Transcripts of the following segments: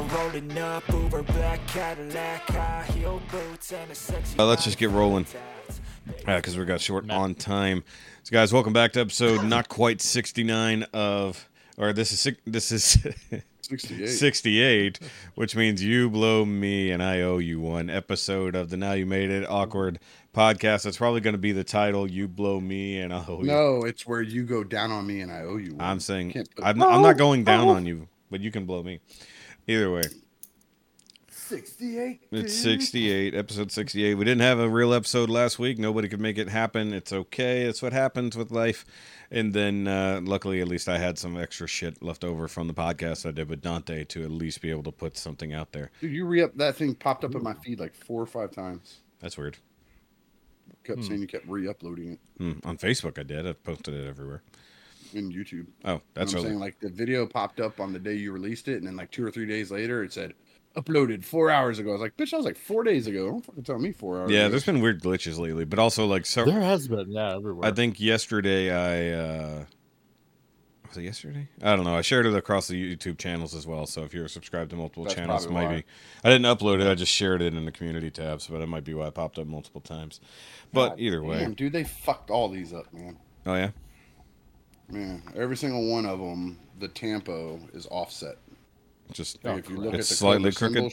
We're rolling up Uber black Cadillac, high heel boots, and a sexy. Uh, let's just get rolling. because we got short on time. So, guys, welcome back to episode not quite 69 of, or this is this is 68. 68, which means you blow me and I owe you one episode of the Now You Made It Awkward podcast. That's probably going to be the title. You blow me and I owe you. No, it's where you go down on me and I owe you. one. I'm saying Can't I'm, I'm not going down on you, but you can blow me. Either way, 68. it's 68, episode 68. We didn't have a real episode last week. Nobody could make it happen. It's okay. It's what happens with life. And then, uh, luckily, at least I had some extra shit left over from the podcast I did with Dante to at least be able to put something out there. Dude, you re up that thing popped up in my feed like four or five times. That's weird. Kept saying you kept re-uploading it Hmm. On Facebook, I did. I posted it everywhere. In YouTube. Oh, that's I'm really. saying like the video popped up on the day you released it, and then like two or three days later, it said uploaded four hours ago. I was like, bitch, I was like four days ago. Don't fucking tell me four hours. Yeah, ago. there's been weird glitches lately, but also like so. There has been, yeah, everywhere. I think yesterday I uh was it yesterday? I don't know. I shared it across the YouTube channels as well. So if you're subscribed to multiple That's channels, probably maybe why. I didn't upload it. I just shared it in the community tabs, but it might be why it popped up multiple times. But God either way, Damn, dude, they fucked all these up, man. oh yeah, Man, every single one of them, the tempo is offset. just Oh, if you look It's at the slightly crooked? symbol,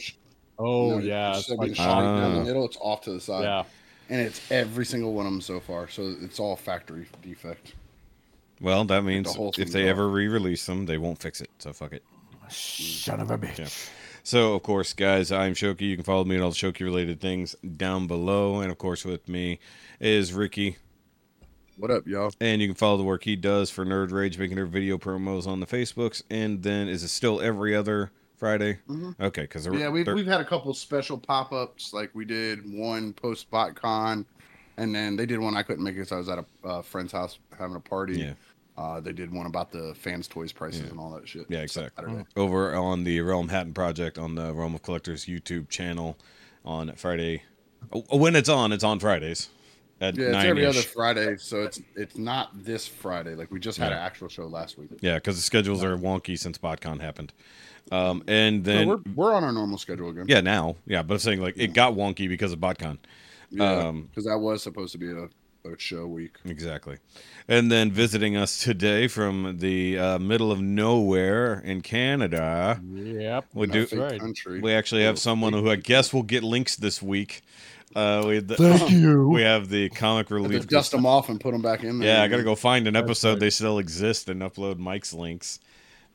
oh no, yeah, it's it's like like, shot down the Ah. middle. It's off to the side. yeah. and it's every single one of them so far. So it's all factory defect. well, that means whole if they off. ever re-release them, they won't fix it. So fuck it. Son of a bitch. Yeah. So, of course, guys, I'm Shoky. You can follow me on all the Shoky related things down below. And, of course, with me is Rikki. What up, y'all? And you can follow the work he does for Nerd Rage, making their video promos on the Facebooks. And then is it still every other Friday? Okay, because Yeah, we've we've had a couple special pop ups. Like we did one post BotCon, and then they did one I couldn't make it. 'cause I was at a uh, friend's house having a party. Yeah. Uh, they did one about the fans' toys prices Yeah. and all that shit. Yeah, exactly. Saturday. over on the Realm Hatton Project on the Realm of Collectors YouTube channel on Friday. Oh, when it's on, it's on Fridays at Yeah, it's nine every other. Friday, so it's it's not this Friday. Like we just had Yeah. an actual show last week. Yeah, because the schedules are wonky since BotCon happened. Um, and So then we're we're on our normal schedule again. yeah, now yeah, but I'm saying like it got wonky because of BotCon. Yeah, Um, because that was supposed to be a, a show week. Exactly. And then visiting us today from the uh, middle of nowhere in Canada, Yep. we do. right. country. We actually have someone who I people. guess will get links this week. Uh, we the, Thank you. we have the comic I have relief. dust them off and put them back in there. Yeah, I gotta go find an episode. They still exist and upload Mike's links.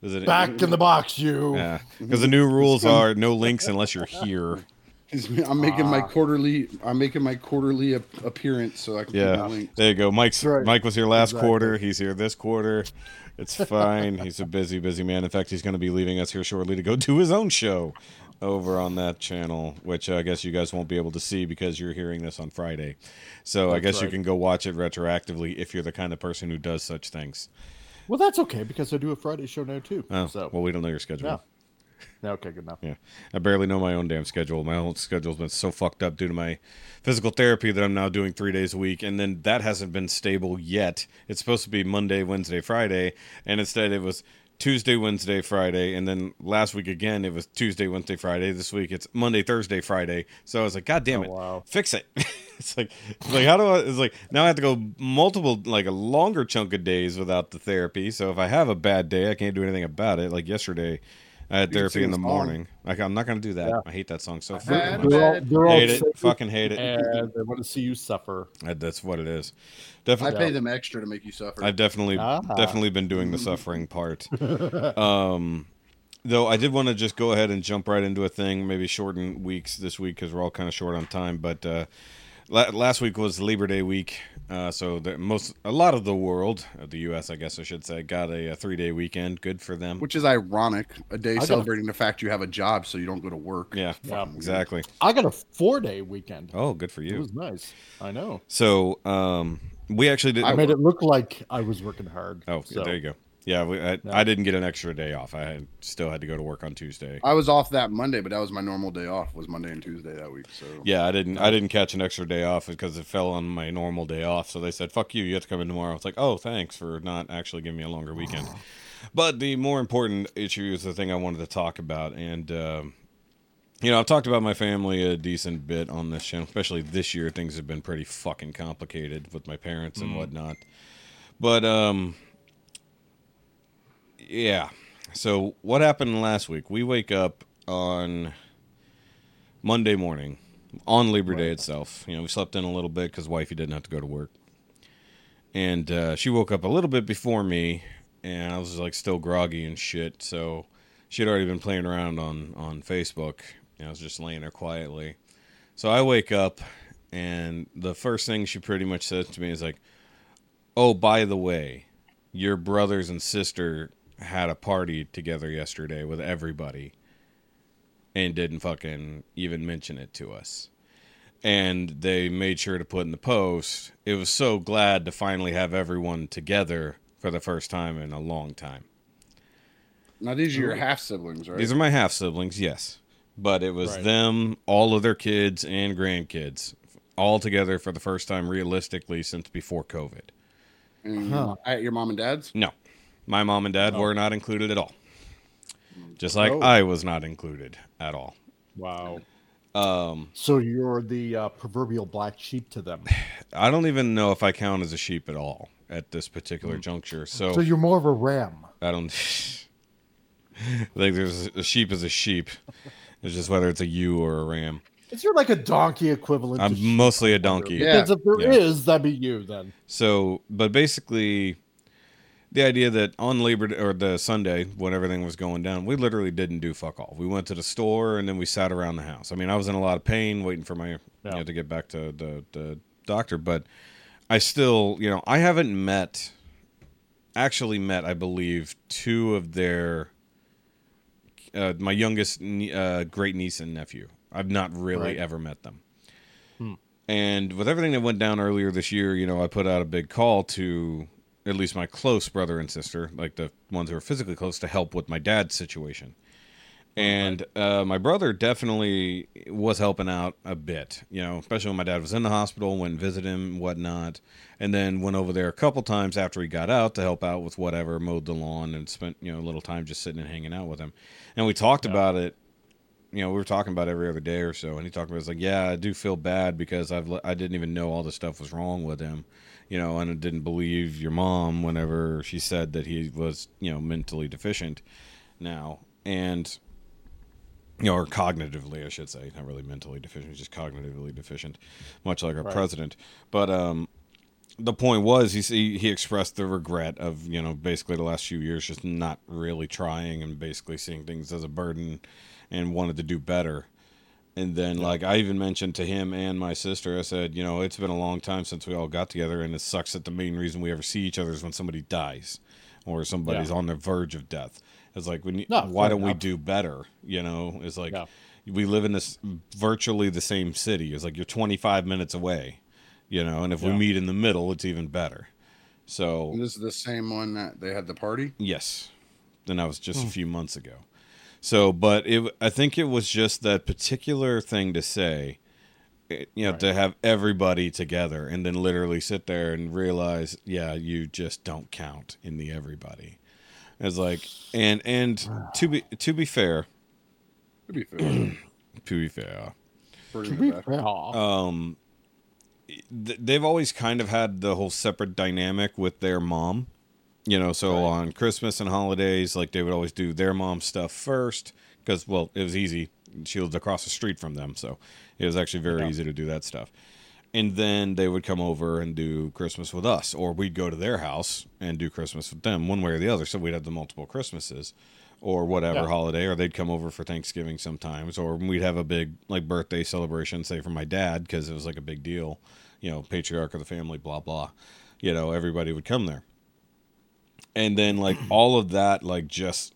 Visit Back in the box, you. Yeah, because the new rules are no links unless you're here. I'm making my Ah. quarterly. I'm making my quarterly appearance so I can keep Yeah, links. there you go. Mike's right. Mike was here last Exactly. quarter. He's here this quarter. It's fine. he's a busy, busy man. In fact, he's going to be leaving us here shortly to go do his own show over on that channel, which I guess you guys won't be able to see because you're hearing this on Friday. So I That's guess you can go watch it retroactively if you're the kind of person who does such things. Well, that's okay because I do a Friday show now too. Oh, so well, we don't know your schedule. yeah. Yeah, Okay, good enough. Yeah. I barely know my own damn schedule. My whole schedule's been so fucked up due to my physical therapy that I'm now doing three days a week. And then that hasn't been stable yet. It's supposed to be Monday, Wednesday, Friday. And instead it was Tuesday, Wednesday, Friday. And then last week again, it was Tuesday, Wednesday, Friday. This week it's Monday, Thursday, Friday. So I was like, God damn Oh, it. wow. Fix it. it's like, it's like, how do I, it's like, now I have to go multiple, like a longer chunk of days without the therapy. So if I have a bad day, I can't do anything about it. Like yesterday, I had You therapy in the song. morning. Like I'm not gonna do that. Yeah. I hate that song so Bad, fucking much. All, they're all Hate it. safe, Fucking hate it. and they want to see you suffer. That's what it is. Definitely. I pay them extra to make you suffer. I've definitely, Ah. definitely been doing the suffering part. um, though I did want to just go ahead and jump right into a thing. Maybe shorten weeks this week because we're all kind of short on time. But uh, la- last week was Labor Day week, uh, so the most, a lot of the world, uh, the U.S. I guess I should say, got a, a three day weekend. Good for them. which is ironic. A day gotta- celebrating the fact you have a job, so you don't go to work. yeah, Yeah. exactly. I got a four day weekend. Oh, good for you. It was nice. I know. So um, we actually did. I made it look like I was working hard. Oh, so. there you go. Yeah, we, I, I didn't get an extra day off. I had, still had to go to work on Tuesday. I was off that Monday, but that was my normal day off. Was Monday and Tuesday that week. So Yeah, I didn't. I didn't catch an extra day off because it fell on my normal day off. So they said, "Fuck you, you have to come in tomorrow." It's like, "Oh, thanks for not actually giving me a longer weekend." But the more important issue is the thing I wanted to talk about, and um, you know, I've talked about my family a decent bit on this channel, especially this year. Things have been pretty fucking complicated with my parents and whatnot. But um, yeah. So what happened last week? We wake up on Monday morning on Labor Day itself. You know, we slept in a little bit because wifey didn't have to go to work, and uh, she woke up a little bit before me, and I was like still groggy and shit. So she had already been playing around on on Facebook. And I was just laying there quietly. So I wake up, and the first thing she pretty much says to me is like, "Oh, by the way, your brothers and sister had a party together yesterday with everybody." and didn't fucking even mention it to us. And they made sure to put in the post. It was so glad to finally have everyone together for the first time in a long time. Now these are your half siblings, right? These are my half siblings, yes. But it was Right. them, all of their kids and grandkids, all together for the first time realistically since before COVID. Huh. at your mom and dad's. No, my mom and dad Oh. were not included at all. Just like Oh. I was not included at all. Wow. Um, So you're the uh, proverbial black sheep to them. I don't even know if I count as a sheep at all at this particular juncture. So, So you're more of a ram. I don't I think there's a sheep is a sheep. It's just whether it's a ewe or a ram. Is there like a donkey equivalent? I'm sheep? mostly a donkey. Yeah. Because if there Yeah. is, that'd be you then. So, but basically, the idea that on Labor Day, or the Sunday when everything was going down, we literally didn't do fuck all. We went to the store and then we sat around the house. I mean, I was in a lot of pain waiting for my you know to get back to the the doctor, but I still you know I haven't met actually met I believe two of their uh, my youngest uh, great niece and nephew. I've not really Right. ever met them. Hmm. And with everything that went down earlier this year, you know, I put out a big call to at least my close brother and sister, like the ones who are physically close, to help with my dad's situation. And uh, my brother definitely was helping out a bit, you know, especially when my dad was in the hospital, went and visited him and whatnot. And then went over there a couple times after he got out to help out with whatever, mowed the lawn and spent, you know, a little time just sitting and hanging out with him. And we talked about it you know, we were talking about it every other day or so, and he talked about it's like, yeah, I do feel bad because I've I didn't even know all this stuff was wrong with him, you know, and didn't believe your mom whenever she said that he was, you know, mentally deficient now, and you know, or cognitively, I should say, not really mentally deficient, just cognitively deficient, much like our Right. president. But um, the point was, he he he expressed the regret of you know basically the last few years just not really trying and basically seeing things as a burden, and wanted to do better. And then, like I even mentioned to him and my sister, I said, you know, it's been a long time since we all got together, and it sucks that the main reason we ever see each other is when somebody dies, or somebody's Yeah. on the verge of death. It's like, when you, No, why don't we do better? You know, it's like Yeah. we live in this virtually the same city. It's like you're 25 minutes away, you know, and if we meet in the middle, it's even better. So And this is the same one that they had the party. Yes. And that was just Hmm. a few months ago. So, but it, I think it was just that particular thing to say, you know, Right. to have everybody together and then literally sit there and realize, yeah, you just don't count in the everybody. It's like, and and to be to be fair, To be fair, to be fair, To be fair, um, th- they've always kind of had the whole separate dynamic with their mom. You know, so Right. on Christmas and holidays, like they would always do their mom stuff first because, well, it was easy. She lived across the street from them, so it was actually very Yeah. easy to do that stuff. And then they would come over and do Christmas with us, or we'd go to their house and do Christmas with them, one way or the other. So we'd have the multiple Christmases, or whatever Yeah. holiday, or they'd come over for Thanksgiving sometimes, or we'd have a big like birthday celebration, say for my dad, because it was like a big deal, you know, patriarch of the family, blah blah. You know, everybody would come there, and then like all of that, like just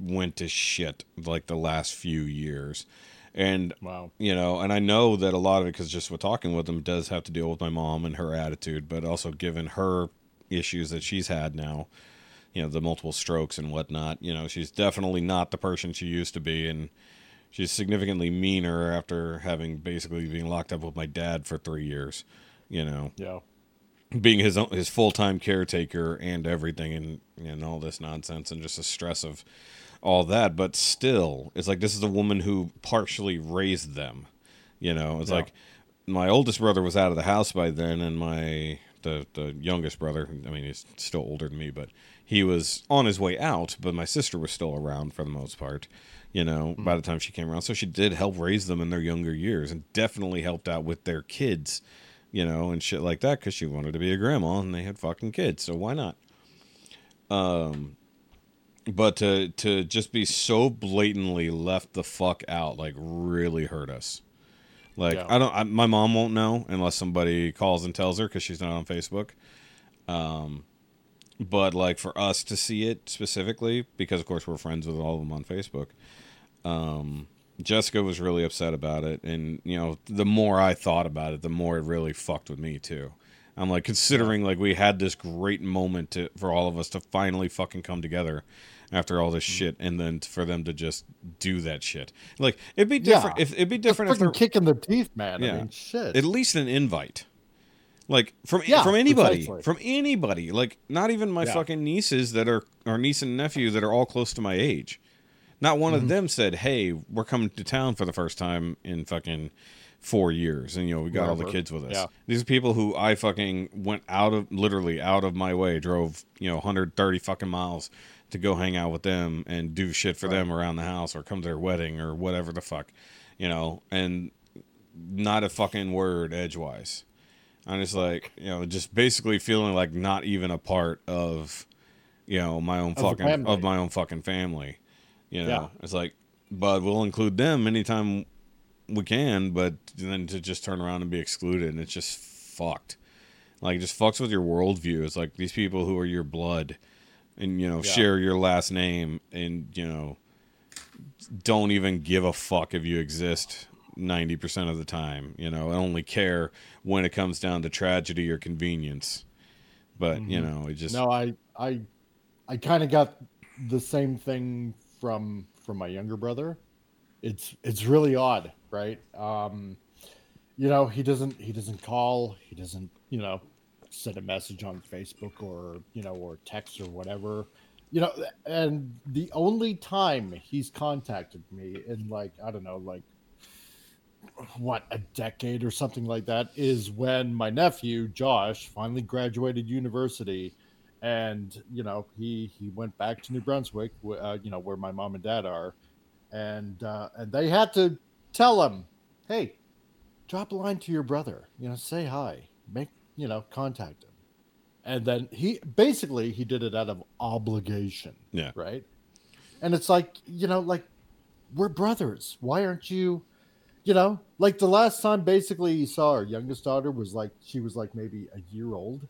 went to shit like the last few years, and wow. you know, and I know that a lot of it, because just with talking with them, does have to deal with my mom and her attitude, but also given her issues that she's had now, you know, the multiple strokes and whatnot, you know, she's definitely not the person she used to be, and she's significantly meaner after having basically being locked up with my dad for three years, you know. Yeah. Being his own, his full time caretaker and everything, and and all this nonsense, and just the stress of all that. But still, it's like this is a woman who partially raised them. You know, it's Yeah. like my oldest brother was out of the house by then, and my the the youngest brother, I mean, he's still older than me, but he was on his way out. But my sister was still around for the most part. You know, hmm. by the time she came around, so she did help raise them in their younger years, and definitely helped out with their kids. You know, and shit like that because she wanted to be a grandma, and they had fucking kids, so why not? Um, but to to just be so blatantly left the fuck out like really hurt us like Yeah. i don't I, my mom won't know unless somebody calls and tells her because she's not on facebook um but like for us to see it specifically because of course we're friends with all of them on facebook um jessica was really upset about it and you know the more i thought about it the more it really fucked with me too i'm like considering like we had this great moment to, for all of us to finally fucking come together after all this Mm-hmm. shit and then for them to just do that shit like it'd be different Yeah. if it'd be different if they're kicking their teeth, man. Yeah. I mean, shit. at least an invite like from Yeah, from anybody precisely. from anybody like not even my Yeah. fucking nieces that are our niece and nephew that are all close to my age not one Mm-hmm. of them said hey we're coming to town for the first time in fucking four years and you know we got all the kids with us Yeah. these are people who i fucking went out of literally out of my way drove you know 130 fucking miles to go hang out with them and do shit for them around the house or come to their wedding or whatever the fuck you know and not a fucking word edgewise I'm just like, you know, just basically feeling like not even a part of, you know, my own the fucking of my own fucking family. You know, Yeah. it's like, but we'll include them anytime we can, but then to just turn around and be excluded, and it's just fucked. Like, it just fucks with your worldview. It's like these people who are your blood, and you know, Yeah. share your last name, and you know, don't even give a fuck if you exist 90% of the time you know and only care when it comes down to tragedy or convenience but you mm-hmm. know it just no, I, I, I kind of got the same thing from from my younger brother. It's it's really odd, right? Um, you know, he doesn't he doesn't call, he doesn't you know send a message on Facebook or you know or text or whatever. You know, and the only time he's contacted me in like I don't know like what a decade or something like that is when my nephew Josh finally graduated university and you know he he went back to New Brunswick uh, you know where my mom and dad are. And uh, and they had to tell him hey drop a line to your brother you know say hi make you know contact him. And then he basically he did it out of obligation yeah. right? And it's like you know like we're brothers. Why aren't you you know like the last time basically he saw our youngest daughter was like she was like maybe a year old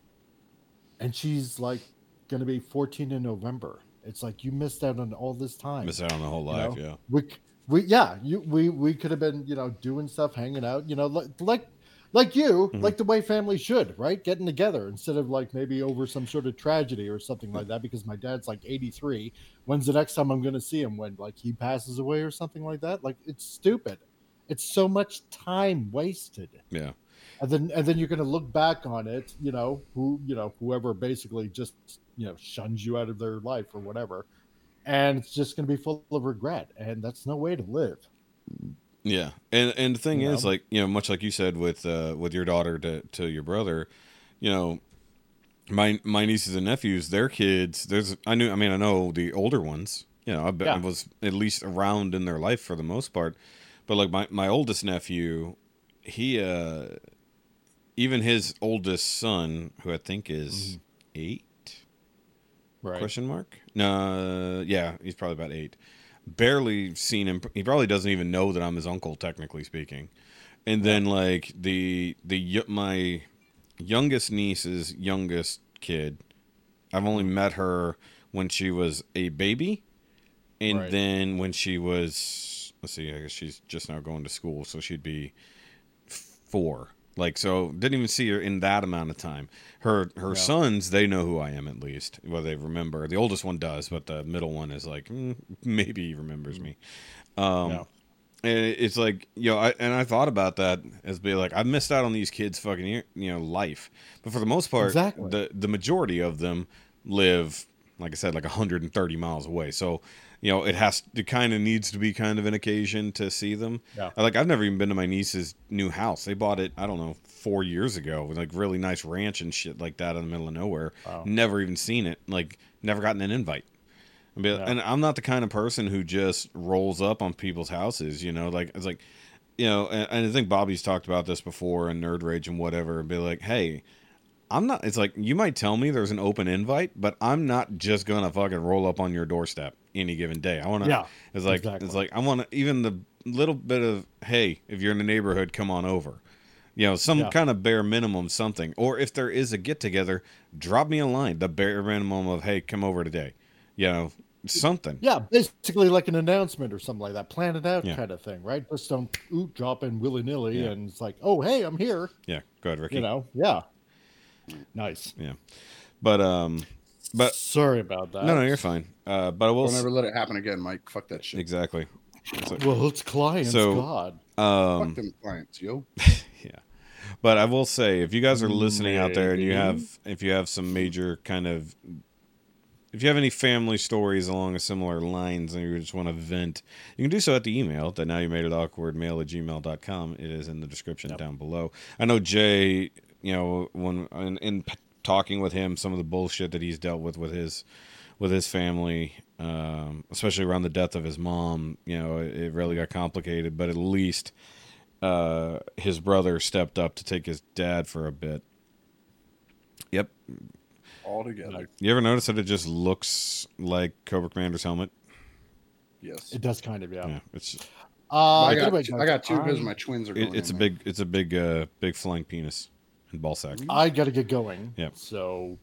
and she's like gonna be 14 in november. It's like you missed out on all this time. Miss out on the whole you life know? yeah. We we yeah you we we could have been you know doing stuff hanging out you know like like like you Mhm. like the way family should right? Getting together instead of like maybe over some sort of tragedy or something like that because my dad's like 83 when's the next time i'm going to see him? When like he passes away or something like that? Like it's stupid. It's so much time wasted. Yeah and then and then you're going to look back on it you know who you know whoever basically just you know shuns you out of their life or whatever and it's just going to be full of regret and that's no way to live Yeah, and and the thing You is, know? like you know, much like you said with uh, with your daughter to to your brother, you know, my my nieces and nephews, their kids. There's I knew. I mean, I know the older ones. You know, I, bet I was at least around in their life for the most part. But like my my oldest nephew, he uh, even his oldest son, who I think is mm-hmm. eight, right. Question mark? No yeah he's probably about eight. Barely seen him. He probably doesn't even know that i'm his uncle technically speaking. And then like the the my youngest niece's youngest kid i've only mm-hmm. met her when she was a baby. And Right. then when she was let's see i guess she's just now going to school so she'd be four like so didn't even see her in that amount of time her her Yeah. sons they know who i am at least well they remember the oldest one does but the middle one is like mm, maybe he remembers me um Yeah. and it's like you know, I, and I thought about that as being like I've missed out on these kids' fucking you know life, but for the most part, Exactly. the the majority of them live, like I said, like 130 miles away. So you know, it has it kind of needs to be kind of an occasion to see them. Yeah. Like I've never even been to my niece's new house. They bought it, I don't know, four years ago, with like really nice ranch and shit like that in the middle of nowhere. Wow. Never even seen it. Like never gotten an invite. And be- Yeah. And I'm not the kind of person who just rolls up on people's houses, you know. Like it's like, you know, and, and I think Bobby's talked about this before in Nerd Rage and whatever, and be like, hey, I'm not. It's like you might tell me there's an open invite, but I'm not just gonna fucking roll up on your doorstep any given day. I want to. Yeah, It's like exactly. it's like I want to even the little bit of hey, if you're in the neighborhood, come on over. You know, some Yeah. kind of bare minimum something. Or if there is a get together, drop me a line. The bare minimum of hey, come over today. You know, something. Yeah, basically like an announcement or something like that. Plan it out Yeah. kind of thing, right? Just don't ooh, drop in willy nilly Yeah. and it's like, oh hey, I'm here. Yeah. Go ahead, Rikki. You know, yeah. Nice. Yeah. But um, but Sorry about that. no, no, you're fine. Uh, but I will Don't s- ever let it happen again, Mike. Fuck that shit. exactly. It's like- Well, it's clients. So- God. um, Fuck them clients, yo. yeah but i will say if you guys are listening out there and you have if you have some major kind of if you have any family stories along a similar lines and you just want to vent you can do so at the email that now you made it awkward mail at gmail.com it is in the description down below i know jay you know when in, in p- talking with him some of the bullshit that he's dealt with with his with his family um, especially around the death of his mom you know it, it really got complicated but at least uh, his brother stepped up to take his dad for a bit. Yep. All together. You ever notice that it just looks like Cobra Commander's helmet? Yes. It does kind of, yeah. Yeah, it's Uh, I, got, I got two because my twins are it, going it's a in big it's a big uh big flying penis and ball sack. Mm-hmm. I got to get going. Yeah. So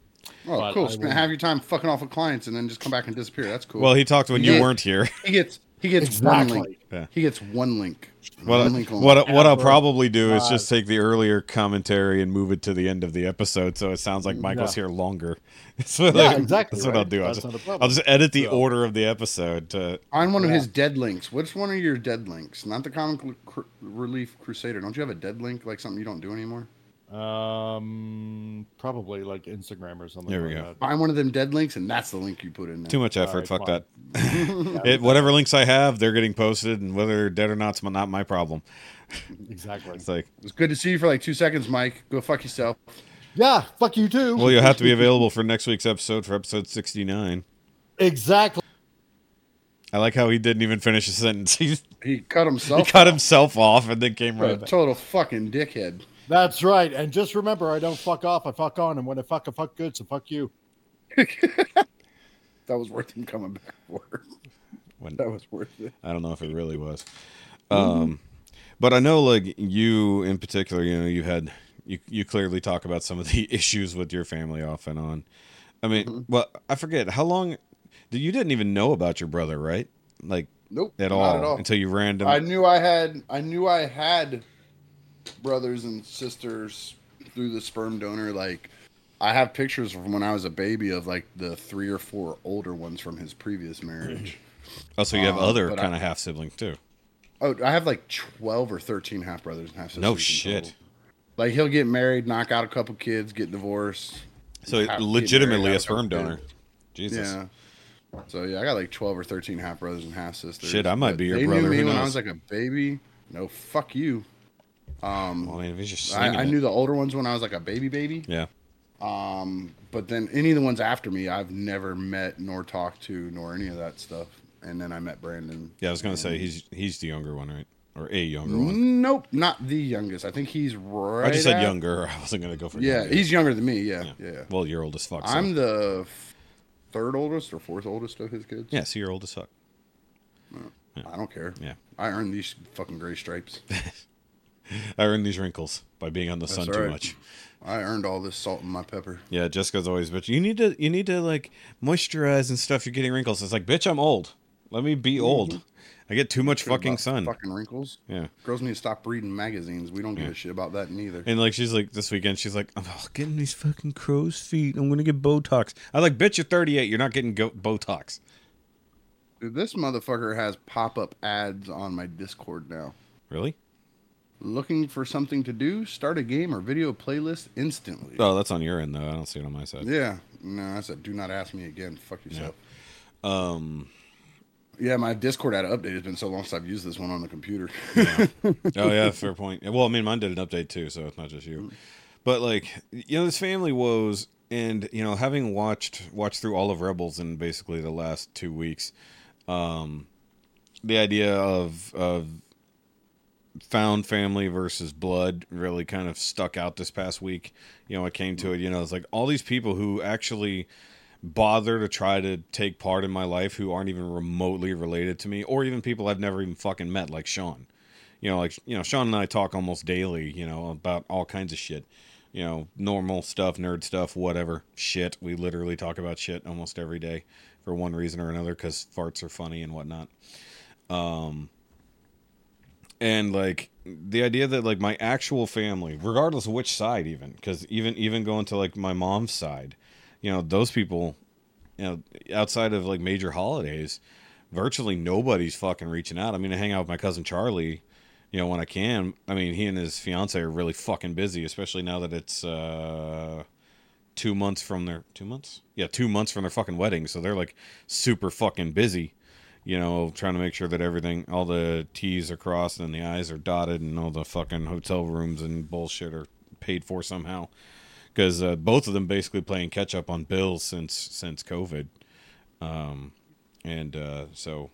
there. Oh, cool. Spend will- half your time fucking off with clients and then just come back and disappear. That's cool. Well, he talked when you Yeah. weren't here. he gets he gets Exactly. one link. Yeah. He gets one link. What one link only. what what I'll probably do is just take the earlier commentary and move it to the end of the episode, so it sounds like Michael's Yeah. here longer. That's what, Yeah, I- exactly, That's what I'll do. I'll just, not a problem. I'll just edit the So- order of the episode to Find one of his dead links. What's one of your dead links? Not the Comic Cr- Relief Crusader. Don't you have a dead link like something you don't do anymore? Um, probably like Instagram or something. There we like go. Find one of them dead links, and that's the link you put in there. Too much effort. right, Fuck fine. that. it, whatever links I have, they're getting posted, and whether they're dead or not, it's not my problem. Exactly. It's like, It's good to see you for like two seconds, Mike. Go fuck yourself. Yeah. Fuck you too. well, you'll have to be available for next week's episode for episode sixty-nine. exactly. I like how he didn't even finish a sentence. He, He cut himself. he himself. cut himself off and then came What a right back. total fucking dickhead. That's right. And just remember, I don't fuck off. I fuck on. And when I fuck, I fuck good. So fuck you. That was worth him coming back for. When- That was worth it. I don't know if it really was. Um, but I know, like you in particular, you know, you had you you clearly talk about some of the issues with your family off and on. I mean, Mm-hmm. well, I forget how long. You didn't even know about your brother, right? Like Nope. at, not all, at all. until you random. I knew I had I knew I had brothers and sisters through the sperm donor. Like I have pictures from when I was a baby of like the three or four older ones from his previous marriage. oh, so you have uh, other kind of half siblings too. oh, I have like twelve or thirteen half brothers and half sisters. No shit. Like he'll get married, knock out a couple kids, get divorced. So get legitimately married, a sperm donor. kids. Jesus. Yeah. So yeah, I got like twelve or thirteen half brothers and half sisters. Shit, I might be your they brother, Knew me when I was like a baby. No, fuck you. Um, Well, I mean, if he's just I, I knew the older ones when I was like a baby baby. Yeah. Um, but then any of the ones after me, I've never met nor talked to nor any of that stuff. And then I met Brandon. Yeah, I was gonna say he's he's the younger one, right? Or a younger one. Nope, not the youngest. I think he's right. I just said at- younger. I wasn't gonna go for Yeah, younger. he's younger than me. Yeah, Yeah. yeah. Well, you're old as fuck. So. I'm the third oldest or fourth oldest of his kids. yeah, so you're old as fuck. I don't care. Yeah. I earned these fucking gray stripes. I earned these wrinkles by being on the sun too right. much. I earned all this salt in my pepper. Yeah, Jessica's always, but you need to you need to like moisturize and stuff. You're getting wrinkles. It's like, bitch, I'm old. Let me be mm-hmm. old. I get too much fucking sun. Fucking wrinkles. Yeah. Girls need to stop reading magazines. We don't give Yeah. a shit about that neither. And like she's like this weekend, she's like, I'm oh, getting these fucking crow's feet. I'm gonna get Botox. I like, bitch, you're 38. You're not getting go- Botox. Dude, this motherfucker has pop-up ads on my Discord now. Really? Looking for something to do? Start a game or video playlist instantly. Oh, that's on your end though. I don't see it on my side. Yeah. No, I said, do not ask me again. Fuck yourself. Um. Yeah, my Discord had an update. It's been so long since I've used this one on the computer. Oh yeah, fair point. Well, I mean, mine did an update too, so it's not just you. But like, you know, this family woes, and you know, having watched watched through all of Rebels in basically the last two weeks, um, the idea of of found family versus blood really kind of stuck out this past week. You know, I came to it. You know, it's like all these people who actually bother to try to take part in my life who aren't even remotely related to me, or even people I've never even fucking met, like Sean. You know, like you know, Sean and I talk almost daily. You know, about all kinds of shit. You know, normal stuff, nerd stuff, whatever shit. We literally talk about shit almost every day for one reason or another because farts are funny and whatnot. Um, and like the idea that like my actual family, regardless of which side, even because even even going to like my mom's side, you know, those people, you know, outside of like major holidays, virtually nobody's fucking reaching out. I mean, I hang out with my cousin Charlie, you know, when I can. I mean, he and his fiance are really fucking busy, especially now that it's uh two months from their two months, yeah, two months from their fucking wedding. So they're like super fucking busy, you know, trying to make sure that everything, all the T's are crossed and the I's are dotted, and all the fucking hotel rooms and bullshit are paid for somehow. Because uh, both of them basically playing catch up on bills since since COVID, um, and uh, so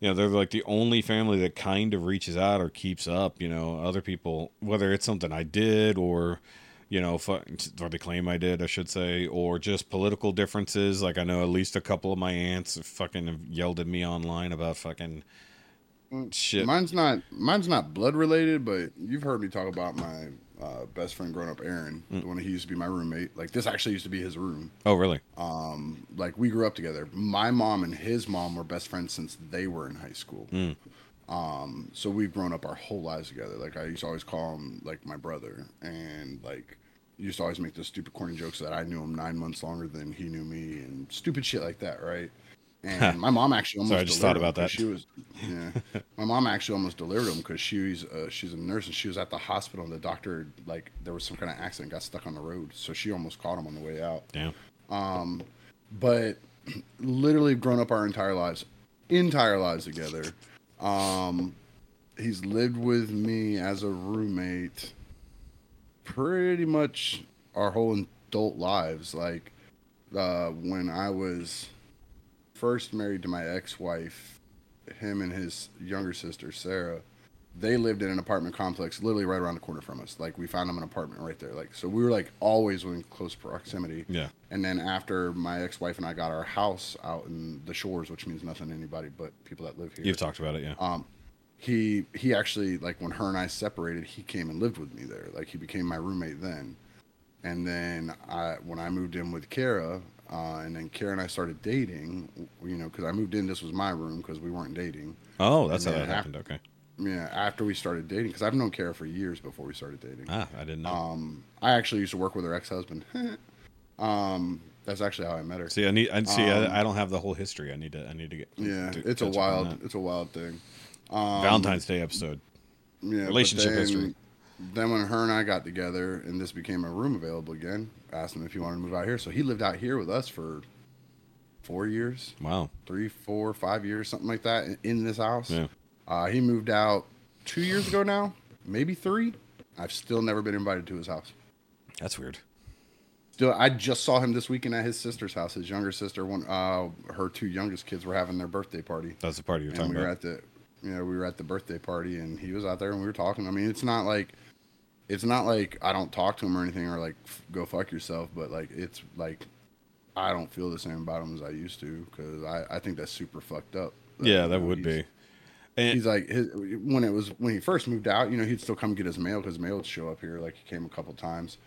you know they're like the only family that kind of reaches out or keeps up you know other people whether it's something i did or you know or they claim i did i should say or just political differences like i know at least a couple of my aunts fucking have yelled at me online about fucking shit Mine's not mine's not blood related, but you've heard me talk about my uh, best friend growing up, Aaron, Mm. the one he used to be my roommate. Like this actually used to be his room. oh really Um, like we grew up together. My mom and his mom were best friends since they were in high school. Mm. Um, so we've grown up our whole lives together. Like I used to always call him like my brother, and like used to always make those stupid corny jokes that I knew him nine months longer than he knew me, and stupid shit like that, right? And my mom actually almost Sorry, I just thought about that. She was, yeah. my mom actually almost delivered him because she's uh, she's a nurse and she was at the hospital and the doctor like there was some kind of accident, got stuck on the road, so she almost caught him on the way out damn but literally grown up our entire lives, entire lives together. Um, he's lived with me as a roommate pretty much our whole adult lives. Like uh, when I was first married to my ex-wife, him and his younger sister Sarah, they lived in an apartment complex literally right around the corner from us. Like we found them an apartment right there. Like so we were like always in close proximity. Yeah. And then after my ex-wife and I got our house out in the shores, which means nothing to anybody but people that live here. you've talked about it yeah Um, he he actually like when her and I separated, he came and lived with me there. Like he became my roommate then. And then I when I moved in with Kara, uh, and then Kara and I started dating. You know, because I moved in, this was my room because we weren't dating. oh that's how that happened okay Yeah, after we started dating, because I've known Kara for years before we started dating. ah i didn't know Um, I actually used to work with her ex-husband. um, that's actually how I met her. see i need i see um, I, I don't have the whole history i need to i need to get Yeah, to it's a catch up on wild, it's a wild thing. Um, valentine's day episode yeah, relationship then- history. Then when her and I got together and this became a room available again, I asked him if he wanted to move out here. So he lived out here with us for four years, wow three, four, five years, something like that, in- in this house. Yeah. Uh, he moved out two years ago now, maybe three. I've still never been invited to his house. that's weird Still, I just saw him this weekend at his sister's house. His younger sister, one, uh, her two youngest kids were having their birthday party. that's the party you're and talking we were about at the you know we were at the birthday party and he was out there and we were talking i mean it's not like it's not like i don't talk to him or anything or like go fuck yourself but like it's like i don't feel the same about him as i used to because I, I think that's super fucked up yeah you that know, would be and he's like his, when it was when he first moved out you know he'd still come get his mail because mail would show up here like he came a couple times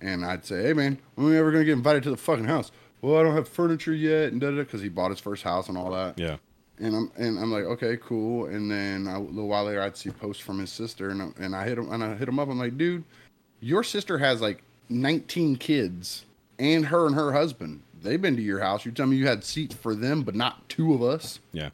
and i'd say hey man when are we ever gonna get invited to the fucking house well i don't have furniture yet and da da because he bought his first house and all that yeah and I'm and I'm like, okay, cool. And then I, a little while later, I'd see posts from his sister, and I, and I hit him and I hit him up. I'm like, dude, your sister has like 19 kids, and her and her husband. They've been to your house. You tell me you had seats for them, but not two of us. yeah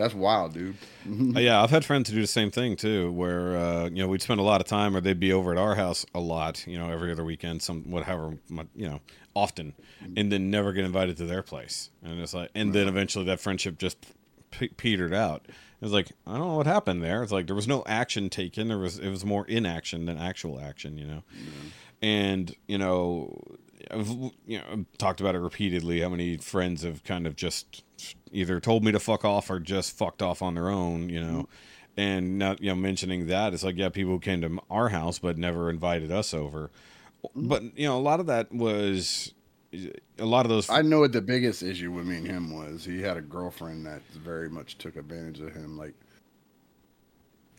That's wild, dude. Uh, yeah, I've had friends who do the same thing too, where uh, you know we'd spend a lot of time, or they'd be over at our house a lot, you know, every other weekend, some whatever, you know, often, and then never get invited to their place, and it's like, and then eventually that friendship just pe- petered out. It's like I don't know what happened there. It's like there was no action taken. There was it was more inaction than actual action, you know, and you know. I've you know I've talked about it repeatedly. How many friends have kind of just either told me to fuck off or just fucked off on their own, you know. Mm-hmm. And not you know mentioning that it's like yeah, people came to our house but never invited us over. Mm-hmm. But you know, a lot of that was a lot of those. I know what the biggest issue with me and him was. He had a girlfriend that very much took advantage of him, like,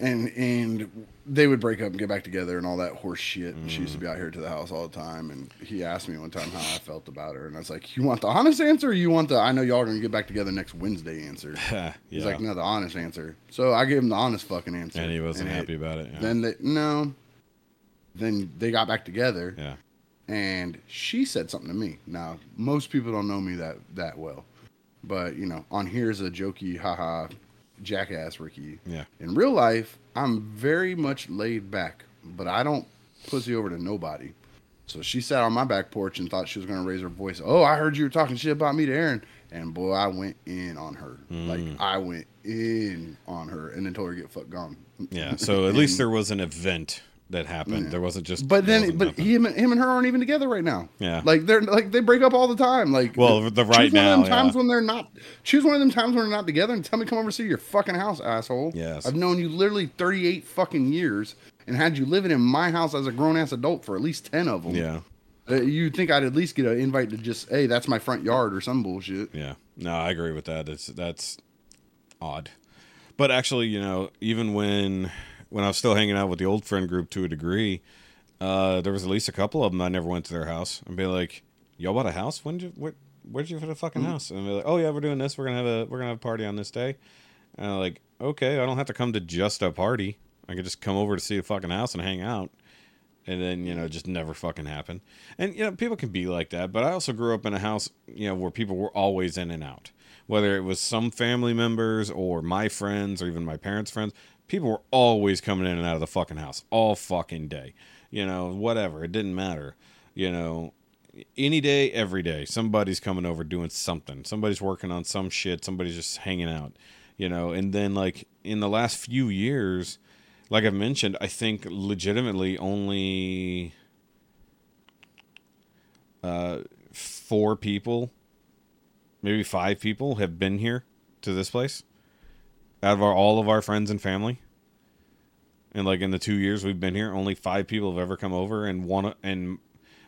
and and they would break up and get back together and all that horse shit. And she used to be mm. out here to the house all the time. And he asked me one time how I felt about her, and I was like, "You want the honest answer? Or you want the I know y'all are gonna get back together next Wednesday answer?" yeah, He's like, "No, the honest answer." So I gave him the honest fucking answer, and he wasn't it- happy about it. Yeah. Then they no. Then they got back together yeah. and she said something to me. Now, most people don't know me that that well, but you know, on here is a jokey, haha, jackass Rikki. Yeah. In real life, I'm very much laid back, but I don't pussy over to nobody. So she sat on my back porch and thought she was gonna raise her voice. Oh, I heard you were talking shit about me to Aaron, and boy, I went in on her. Mm. Like I went in on her, and then told her to get fuck gone. Yeah. So at least there was an event that happened. There wasn't just. But then, but nothing. him, and- him and her aren't even together right now. Yeah. like they're like they break up all the time. Like, Well, the right choose one of them times yeah. when they're not. Choose one of them times when they're not together, and tell me come over see your fucking house, asshole. Yes. I've known you literally thirty eight fucking years, and had you living in my house as a grown ass adult for at least ten of them. Yeah. Uh, you'd think I'd at least get an invite to just, hey, that's my front yard or some bullshit. Yeah. No, I agree with that. It's that's odd. But actually, you know, even when when I was still hanging out with the old friend group to a degree, uh, there was at least a couple of them I never went to their house and be like, "Y'all bought a house? When did you where, where'd you put a fucking house?" And be like, "Oh yeah, we're doing this. We're gonna have a we're gonna have a party on this day." And I'm like, "Okay, I don't have to come to just a party. I could just come over to see a fucking house and hang out." and then you know just never fucking happen and you know people can be like that but i also grew up in a house you know where people were always in and out whether it was some family members or my friends or even my parents friends people were always coming in and out of the fucking house all fucking day. You know whatever. It didn't matter. You know any day every day somebody's coming over doing something. Somebody's working on some shit. Somebody's just hanging out you know. And then like in the last few years like I've mentioned, I think legitimately only uh, four people, maybe five people, have been here to this place out of our all of our friends and family. And like in the two years we've been here, only five people have ever come over, and one and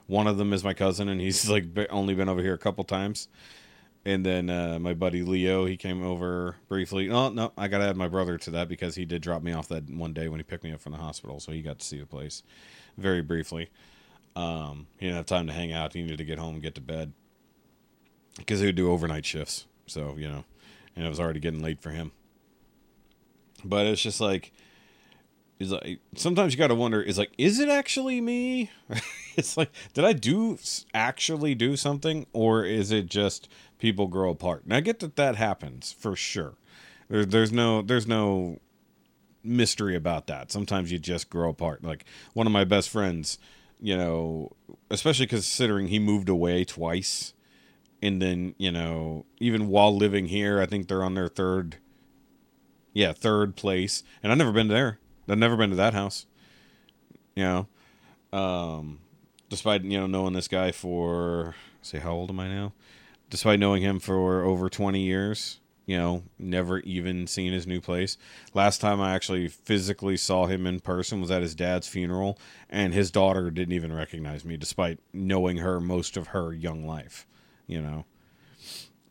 one of them is my cousin, and he's like only been over here a couple times. And then uh, my buddy Leo, he came over briefly. Oh no, I gotta add my brother to that because he did drop me off that one day when he picked me up from the hospital, so he got to see the place very briefly. Um, he didn't have time to hang out. He needed to get home and get to bed because he would do overnight shifts. So you know, and it was already getting late for him. But it's just like, is like sometimes you got to wonder: is like, is it actually me? it's like, did I do actually do something, or is it just people grow apart? And I get that that happens for sure. There, there's no, there's no mystery about that. Sometimes you just grow apart. Like one of my best friends, you know, especially considering he moved away twice, and then you know, even while living here, I think they're on their third, yeah, third place, and I've never been there. I've never been to that house. You know, um, despite you know knowing this guy for say how old am I now? Despite knowing him for over twenty years, you know, never even seen his new place. Last time I actually physically saw him in person was at his dad's funeral, and his daughter didn't even recognize me, despite knowing her most of her young life. You know,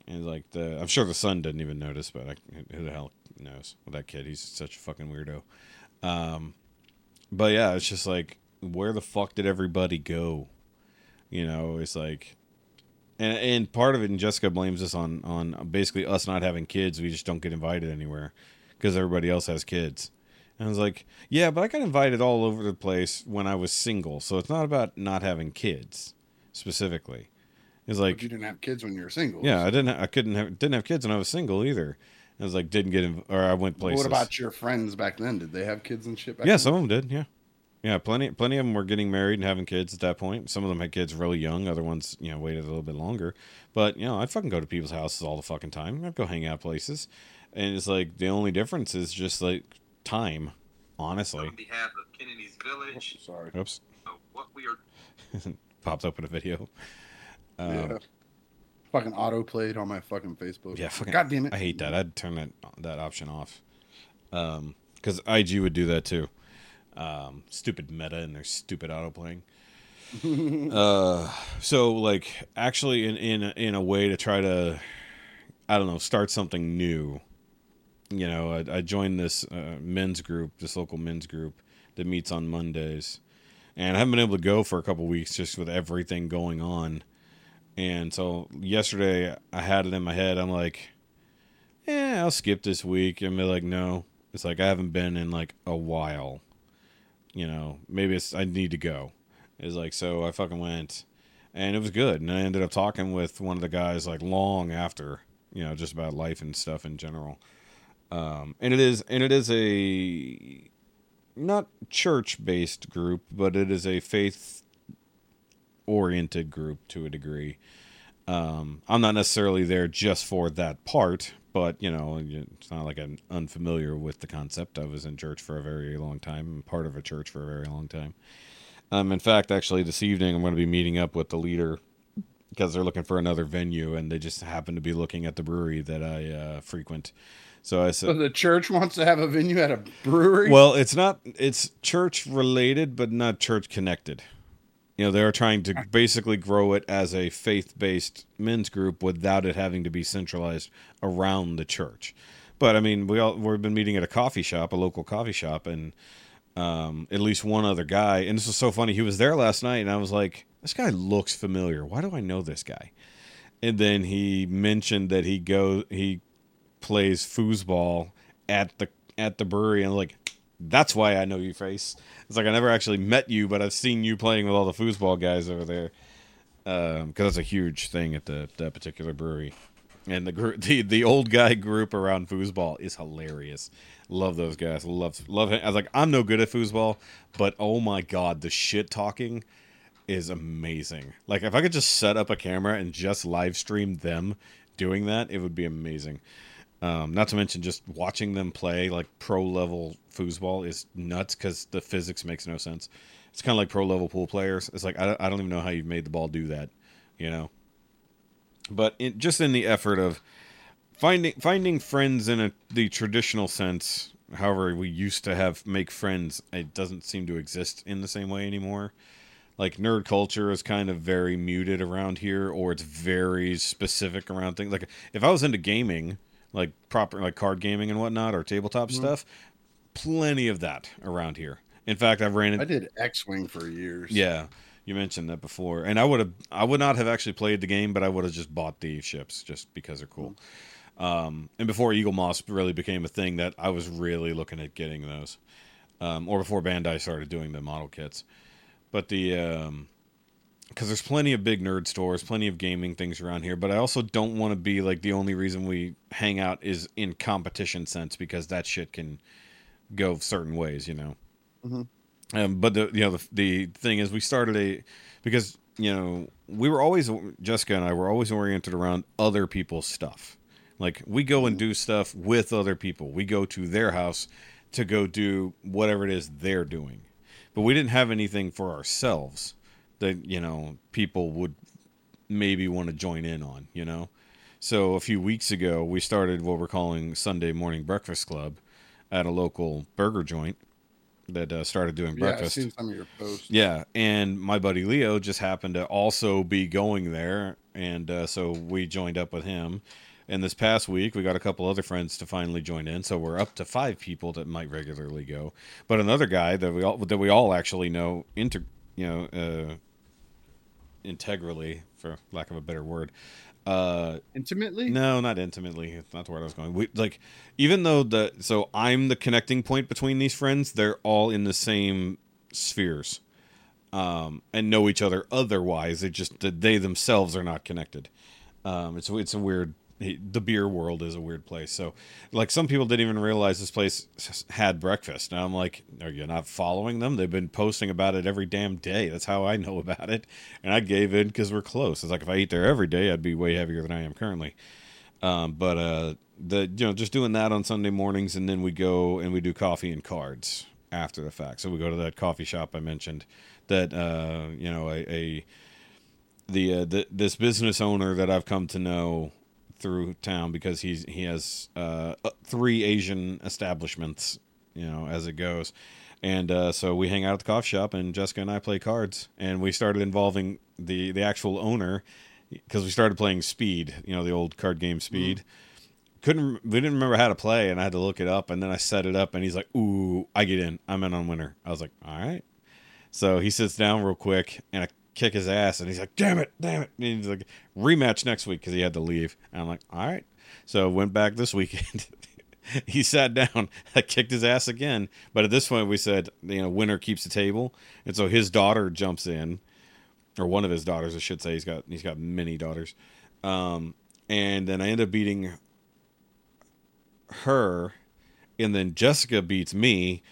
and like the, I'm sure the son didn't even notice, but I, who the hell knows with that kid? He's such a fucking weirdo. Um, but yeah, it's just like, where the fuck did everybody go? You know, it's like, and and part of it, and Jessica blames us on on basically us not having kids. We just don't get invited anywhere because everybody else has kids. And I was like, yeah, but I got invited all over the place when I was single, so it's not about not having kids specifically. It's like But you didn't have kids when you were single. yeah, I didn't. I couldn't have didn't have kids when I was single either. I was like, didn't get in, or I went places. What about your friends back then? Did they have kids and shit? Back Yeah, then? some of them did. Yeah, yeah. Plenty, plenty of them were getting married and having kids at that point. Some of them had kids really young. Other ones, you know, waited a little bit longer. But you know, I'd fucking go to people's houses all the fucking time. I'd go hang out places, and it's like the only difference is just like time. Honestly, On behalf of Kennedy's Village, Sorry. oops, uh, what we are popped open a video. Um, yeah. Fucking auto played on my fucking Facebook. Yeah, fucking. God damn it. I hate that. I'd turn that that option off. Um, because IG would do that too. Um, stupid meta and their stupid auto playing. uh, so like actually in in a, in a way to try to, I don't know, start something new. You know, I, I joined this uh, men's group, this local men's group that meets on Mondays, and I haven't been able to go for a couple weeks just with everything going on. And so yesterday I had it in my head. I'm like, yeah, I'll skip this week. And be like, no. It's like I haven't been in like a while. You know, maybe it's I need to go. It's like so I fucking went, and it was good. And I ended up talking with one of the guys like long after, you know, just about life and stuff in general. Um, and it is and it is a not church based group, but it is a faith oriented group to a degree. Um, I'm not necessarily there just for that part, but you know, it's not like I'm unfamiliar with the concept. I was in church for a very long time, part of a church for a very long time. Um, in fact, actually, this evening I'm going to be meeting up with the leader because they're looking for another venue, and they just happen to be looking at the brewery that I uh, frequent. So I said, So the church wants to have a venue at a brewery. well, it's not. It's church related, but not church connected. You know, they're trying to basically grow it as a faith-based men's group without it having to be centralized around the church. But I mean, we all we've been meeting at a coffee shop, a local coffee shop, and um, at least one other guy. And this was so funny. He was there last night, and I was like, "This guy looks familiar. Why do I know this guy?" And then he mentioned that he go he plays foosball at the at the brewery, and I'm like, that's why I know your face. It's like I never actually met you, but I've seen you playing with all the foosball guys over there. Because that's a huge thing at the that particular brewery, and the group, the the old guy group around foosball is hilarious. Love those guys. Love love. I was like, I'm no good at foosball, but oh my god, the shit talking is amazing. Like if I could just set up a camera and just live stream them doing that, it would be amazing. Um, not to mention just watching them play like pro level foosball is nuts because the physics makes no sense. It's kind of like pro level pool players. It's like I, don't- I don't even know how you've made the ball do that, you know. But it, just in the effort of finding finding friends in a, the traditional sense, however we used to have make friends, it doesn't seem to exist in the same way anymore like nerd culture is kind of very muted around here or it's very specific around things like if i was into gaming like proper like card gaming and whatnot or tabletop mm-hmm. stuff plenty of that around here. In fact i've ran I did X Wing for years. yeah you mentioned that before. And i would have i would not have actually played the game but i would have just bought the ships just because they're cool. Um, and before Eaglemoss really became a thing that i was really looking at getting those um, or before bandai started doing the model kits. But the um because there's plenty of big nerd stores plenty of gaming things around here but i also don't want to be like the only reason we hang out is in competition sense because that shit can go certain ways you know? Um, but the you know the, the thing is we started a because you know we were always jessica and i were always oriented around other people's stuff. Like we go and do stuff with other people. We go to their house to go do whatever it is they're doing. But we didn't have anything for ourselves that you know people would maybe want to join in on you know? So a few weeks ago we started what we're calling sunday morning breakfast club at a local burger joint that uh, started doing Yeah, I've breakfast seen some of your posts. yeah, and my buddy Leo just happened to also be going there, and uh, so we joined up with him. And this past week, we got a couple other friends to finally join in, so we're up to five people that might regularly go. But another guy that we all that we all actually know, inter, you know, uh, integrally, for lack of a better word, uh, Intimately? no, not intimately. It's not the word I was going. We like, even though the so I'm the connecting point between these friends. They're all in the same spheres, um, and know each other. Otherwise, they just they themselves are not connected. Um, it's it's a weird he, the beer world is a weird place. So, like, some people didn't even realize this place had breakfast. Now I'm like, are you not following them? They've been posting about it every damn day. That's how I know about it. And I gave in because we're close. It's like if I eat there every day, I'd be way heavier than I am currently. Um, but uh, the you know just doing that on Sunday mornings, and then we go and we do coffee and cards after the fact. So we go to that coffee shop I mentioned. That uh, you know a, a the, uh, the this business owner that I've come to know through town because he's he has uh, three Asian establishments, you know, as it goes. And uh, so we hang out at the coffee shop, and Jessica and I play cards, and we started involving the the actual owner because we started playing Speed, you know, the old card game Speed. Couldn't we didn't remember how to play, and I had to look it up, and then I set it up, and he's like, "Ooh, I get in. I'm in on winner." I was like, "All right." So he sits down real quick, and I kick his ass, and he's like, "Damn it, damn it!" And he's like, "Rematch next week" because he had to leave. And I'm like, "All right." So went back this weekend. he sat down. I kicked his ass again, but at this point we said, you know, winner keeps the table, and so his daughter jumps in, or one of his daughters, I should say. He's got he's got many daughters, um, and then I end up beating her, and then Jessica beats me,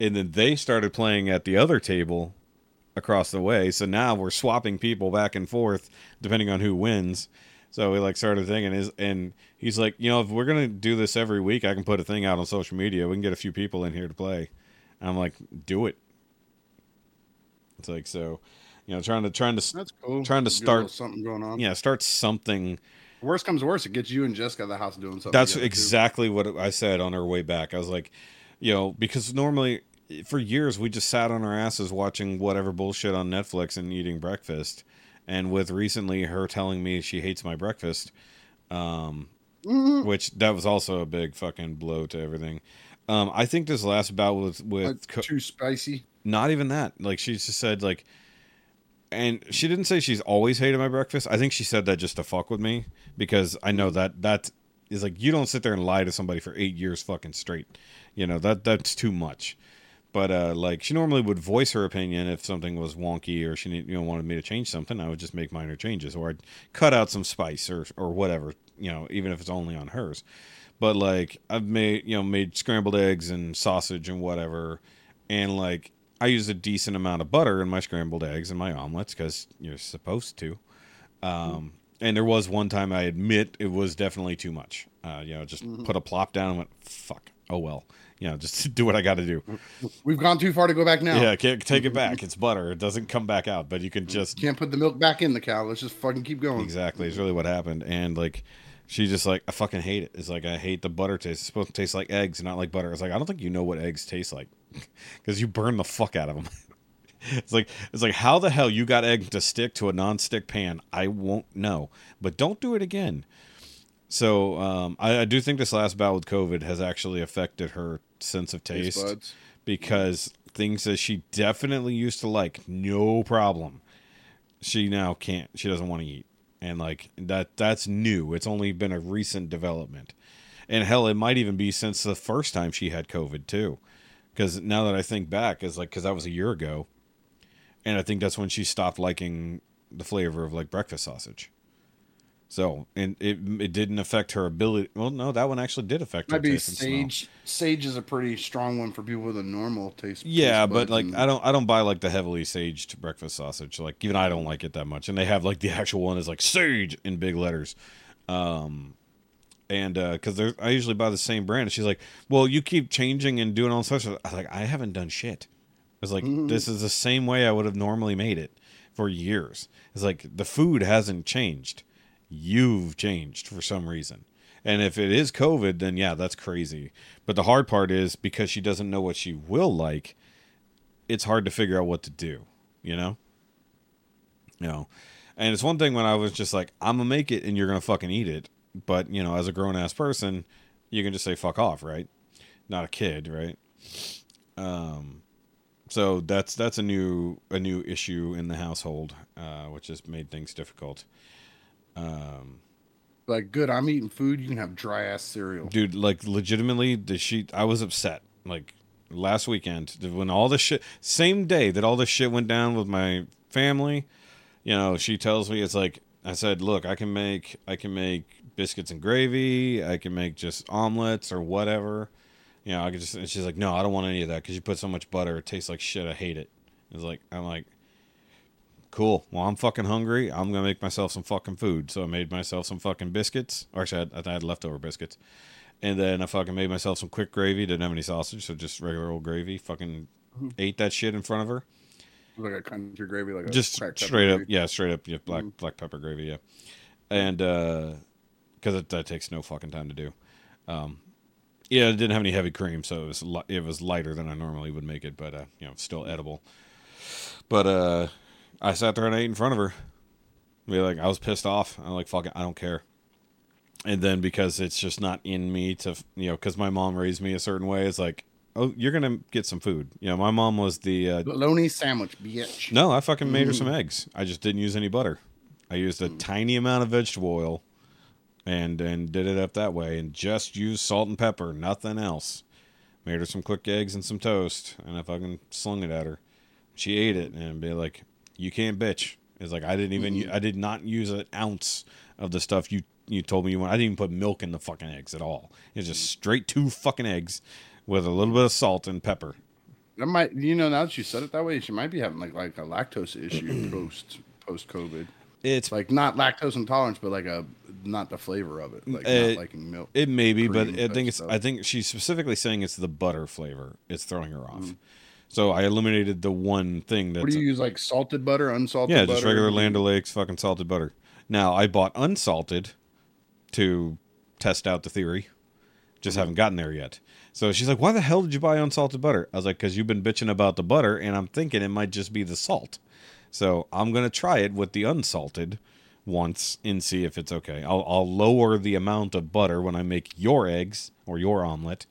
and then they started playing at the other table across the way. So now we're swapping people back and forth depending on who wins. So we like started thinking is and he's like, you know, if we're gonna do this every week, I can put a thing out on social media. We can get a few people in here to play. And I'm like, do it. It's like so, you know, trying to trying to That's cool. Trying to start- something going on. yeah start something Worst comes to worst, it gets you and Jessica the house doing something. That's together, too. exactly what I said on our way back. I was like, you know, because normally for years we just sat on our asses watching whatever bullshit on Netflix and eating breakfast. And with recently her telling me she hates my breakfast, um, Mhm. which that was also a big fucking blow to everything. Um, I think this last bout with with co- too spicy. not even that. Like she just said like and she didn't say she's always hated my breakfast. I think she said that just to fuck with me because I know that that is like you don't sit there and lie to somebody for 8 years fucking straight. You know, that that's too much. But uh like she normally would voice her opinion if something was wonky or she need, you know wanted me to change something, I would just make minor changes or I'd cut out some spice or or whatever, you know, even if it's only on hers but like I've made you know made scrambled eggs and sausage and whatever, and like I use a decent amount of butter in my scrambled eggs and my omelets because you're supposed to. Um, and there was one time I admit it was definitely too much. Uh, you know, just put a plop down and went fuck. Oh well, you know, just do what I got to do. We've gone too far to go back now. Yeah, can't take it back. It's butter. It doesn't come back out, but you can just Can't put the milk back in the cow. Let's just fucking keep going. Exactly. It's really what happened. And like she just like I fucking hate it. It's like I hate the butter taste. It's supposed to taste like eggs, not like butter. It's like I don't think you know what eggs taste like because you burn the fuck out of them. it's like it's like how the hell you got egg to stick to a non-stick pan? I won't know. But don't do it again. So um, I, I do think this last bout with COVID has actually affected her sense of Taste because things that she definitely used to like, no problem, she now can't. She doesn't want to eat, and like that that's new. It's only been a recent development, and hell, it might even be since the first time she had COVID too. Because now that I think back, is like because that was a year ago, and I think that's when she stopped liking the flavor of like breakfast sausage. So, and it it didn't affect her ability. Well, no, that one actually did affect her Might be taste and smell. sage. Sage is a pretty strong one for people with a normal taste. Yeah, but like I don't I don't buy like the heavily saged breakfast sausage. Like even I don't like it that much. And they have like the actual one is like sage in big letters. Um and uh cuz there's I usually buy the same brand. And she's like, "Well, you keep changing and doing all sorts of I was like, "I haven't done shit." It's like this is the same way I would have normally made it for years. It's like the food hasn't changed. You've changed for some reason. And if it is COVID, then yeah, that's crazy. But the hard part is because she doesn't know what she will like, it's hard to figure out what to do, you know? You know. And it's one thing when I was just like, I'm gonna make it and you're gonna fucking eat it. But, you know, as a grown ass person, you can just say fuck off, right? Not a kid, right? Um so that's that's a new a new issue in the household, uh, which has made things difficult. Um like good. I'm eating food. You can have dry ass cereal. dude like legitimately the she i was upset like last weekend when all this shit same day that all this shit went down with my family you know she tells me it's like i said look i can make i can make biscuits and gravy. I can make just omelets or whatever. You know, I could just. And she's like, no, I don't want any of that because you put so much butter. It tastes like shit. I hate it. It's like I'm like, cool. Well, I'm fucking hungry. I'm gonna make myself some fucking food. So I made myself some fucking biscuits. Or actually, I had, I had leftover biscuits. And then I fucking made myself some quick gravy. Didn't have any sausage, so just regular old gravy. Fucking ate that shit in front of her like a country gravy, like a just straight up, yeah, straight up, yeah, black black pepper gravy, yeah, and because it that takes no fucking time to do. Um, yeah, it didn't have any heavy cream, so it was li- it was lighter than I normally would make it, but uh, you know, still edible. But uh, I sat there and ate in front of her. Be like, I was pissed off. I'm like, fuck it, I don't care. And then because it's just not in me to, you know, because my mom raised me a certain way, it's like, oh, you're gonna get some food. You know, my mom was the uh, bologna sandwich, bitch. no, I fucking made her some eggs. I just didn't use any butter. I used a tiny amount of vegetable oil and and did it up that way and just used salt and pepper, nothing else. Made her some quick eggs and some toast and I fucking slung it at her. She ate it and be like, "You can't bitch." It's like I didn't even I did not use an ounce of the stuff you you told me you want. I didn't even put milk in the fucking eggs at all. It's just straight two fucking eggs with a little bit of salt and pepper. That might, you know, now that you said it that way, she might be having like like a lactose issue post post COVID. It's Like not lactose intolerance, but like a not the flavor of it, like Uh, not liking milk. It may be, but I think it's. stuff. I think she's specifically saying it's the butter flavor. It's throwing her off. Mm. So I eliminated the one thing that's what do you use? Like salted butter, unsalted yeah, butter? just regular Land O'Lakes fucking salted butter. Now I bought unsalted to test out the theory. Mm-hmm. Just haven't gotten there yet. So she's like, "Why the hell did you buy unsalted butter?" I was like, "Cause you've been bitching about the butter, and I'm thinking it might just be the salt." So I'm gonna try it with the unsalted once and see if it's okay. I'll I'll lower the amount of butter when I make your eggs or your omelet,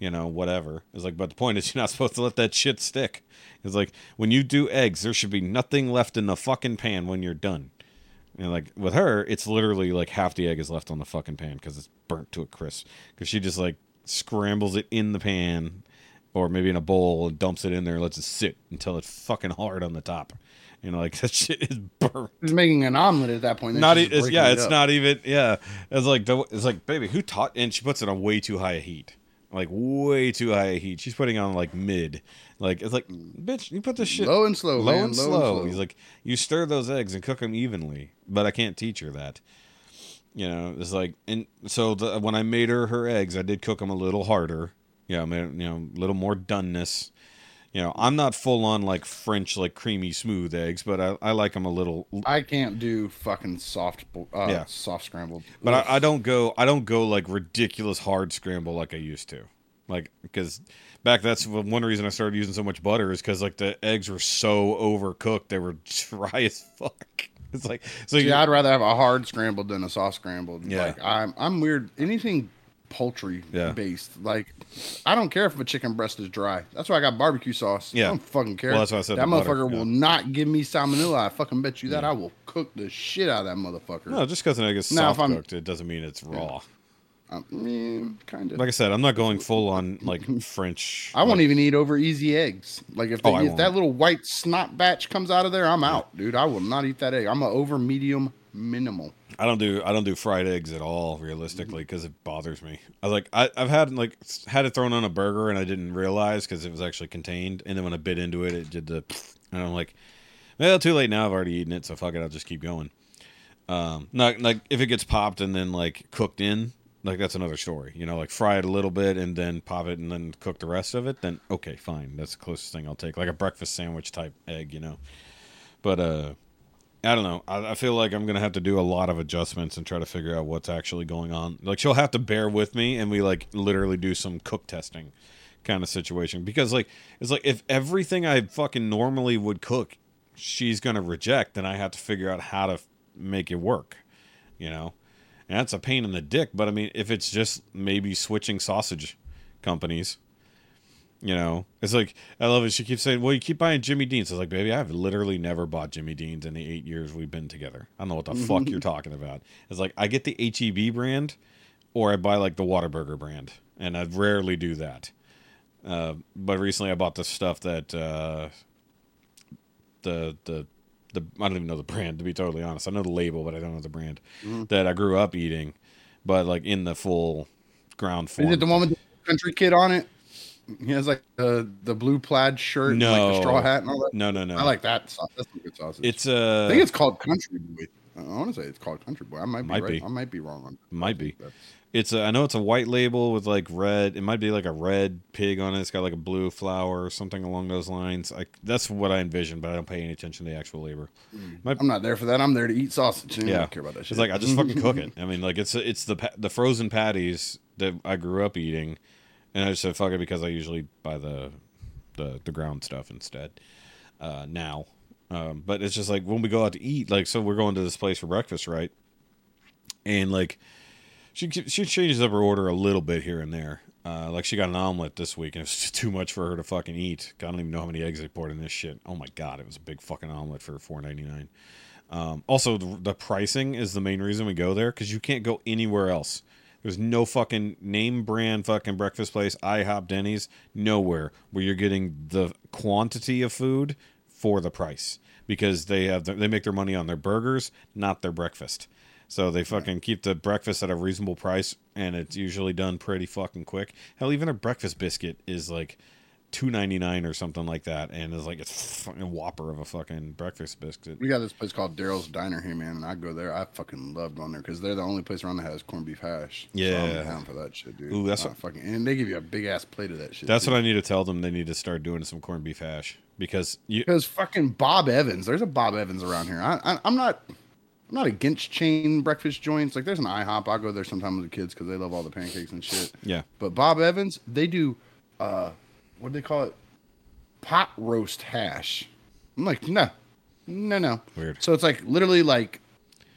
you know, whatever. It's like, but the point is, you're not supposed to let that shit stick. It's like when you do eggs, there should be nothing left in the fucking pan when you're done. And like with her, it's literally like half the egg is left on the fucking pan because it's burnt to a crisp. Because she just like scrambles it in the pan, or maybe in a bowl and dumps it in there, and lets it sit until it's fucking hard on the top. You know, like that shit is burnt. She's making an omelet at that point. Not e- it's, yeah, it it's up. not even yeah. It's like the, it's like baby, who taught? And she puts it on way too high a heat, like way too high a heat. She's putting on like mid, like it's like bitch, you put this shit low and slow, low man, and low slow. He's like, you stir those eggs and cook them evenly, but I can't teach her that. You know, it's like, and so the, when I made her her eggs, I did cook them a little harder. Yeah, I made it, you know, a little more doneness. You know, I'm not full on like French, like creamy smooth eggs, but I, I like them a little. I can't do fucking soft, uh, Yeah. soft scrambled. But I, I don't go, I don't go like ridiculous hard scramble like I used to. Like, because back that's one reason I started using so much butter is because like the eggs were so overcooked, they were dry as fuck. It's like, so Yeah, I'd rather have a hard scrambled than a soft scrambled. Yeah. Like I'm I'm weird. Anything poultry Yeah. based. Like I don't care if a chicken breast is dry. That's why I got barbecue sauce. Yeah. I don't fucking care. Well, that's why I said that the butter, motherfucker yeah. will not give me salmonella. I fucking bet you that. I will cook the shit out of that motherfucker. no, just because an egg is Now, soft cooked, it doesn't mean it's raw. Kind of. Like I said, I'm not going full on like French. I won't even eat over easy eggs. Like if, Oh, they, I if that little white snot batch comes out of there, I'm out, dude. I will not eat that egg. I'm a over medium minimal. I don't do I don't do fried eggs at all realistically because it bothers me. I like I, I've had like had it thrown on a burger and I didn't realize because it was actually contained and then when I bit into it it did the and I'm like well too late now I've already eaten it so fuck it I'll just keep going. Um, not like if it gets popped and then like cooked in like that's another story. You know like fry it a little bit and then pop it and then cook the rest of it then okay fine that's the closest thing I'll take like a breakfast sandwich type egg you know. But uh I don't know. I, I feel like I'm gonna have to do a lot of adjustments and try to figure out what's actually going on. Like she'll have to bear with me, and we like literally do some cook testing kind of situation because like it's like if everything I fucking normally would cook, she's gonna reject, then I have to figure out how to f- make it work. You know, that's a pain in the dick. But I mean, if it's just maybe switching sausage companies. You know, it's like I love it. She keeps saying, "Well, you keep buying Jimmy Dean's." I was like, "Baby, I've literally never bought Jimmy Dean's in the eight years we've been together. I don't know what the fuck you're talking about." It's like I get the HEB brand, or I buy like the Whataburger brand, and I rarely do that. Uh, but recently, I bought the stuff that uh, the the the I don't even know the brand to be totally honest. I know the label, but I don't know the brand that I grew up eating. but like in the full ground form. Is it the one with the country kid on it? He has like the the blue plaid shirt, and like No. the straw hat, and all that. No, no, no. I like that. sau- That's some good sausage. It's uh, I think it's called Country Boy. I want to say it's called Country Boy. I might be Might right. be. I might be wrong on. that. Might be. That's- It's a, I know it's a white label with like red. It might be like a red pig on it. It's got like a blue flower or something along those lines. Like that's what I envision, but I don't pay any attention to the actual label. I'm not there for that. I'm there to eat sausage. I Yeah. don't care about that shit. It's like I just fucking cook it. I mean, like it's it's the the frozen patties that I grew up eating, and I just said fuck it because I usually buy the the the ground stuff instead. Uh, now, um, but it's just like when we go out to eat, like so we're going to this place for breakfast, right? And like she she changes up her order a little bit here and there. Uh, like she got an omelet this week, and it was just too much for her to fucking eat. I don't even know how many eggs they poured in this shit. Oh my god, it was a big fucking omelet for four ninety nine. Um, also, the, the pricing is the main reason we go there because you can't go anywhere else. There's no fucking name brand fucking breakfast place, IHOP, Denny's, nowhere where you're getting the quantity of food for the price because they have the, they make their money on their burgers, not their breakfast. So they fucking keep the breakfast at a reasonable price, and it's usually done pretty fucking quick. Hell, even a breakfast biscuit is like two ninety nine or something like that, and it's like it's fucking whopper of a fucking breakfast biscuit. We got this place called Daryl's Diner here, man, and I go there. I fucking love going there because they're the only place around that has corned beef hash. So Yeah. I'm for that shit, dude. Ooh, that's what- fucking, and they give you a big ass plate of that shit. That's what I need to tell them. They need to start doing some corned beef hash because you. Because fucking Bob Evans, there's a Bob Evans around here. I, I, I'm not, I'm not against chain breakfast joints. Like there's an IHOP. I go there sometimes with the kids because they love all the pancakes and shit. Yeah, But Bob Evans, they do, uh, what do they call it? Pot roast hash. I'm like, no, no, no. Weird. So it's like literally like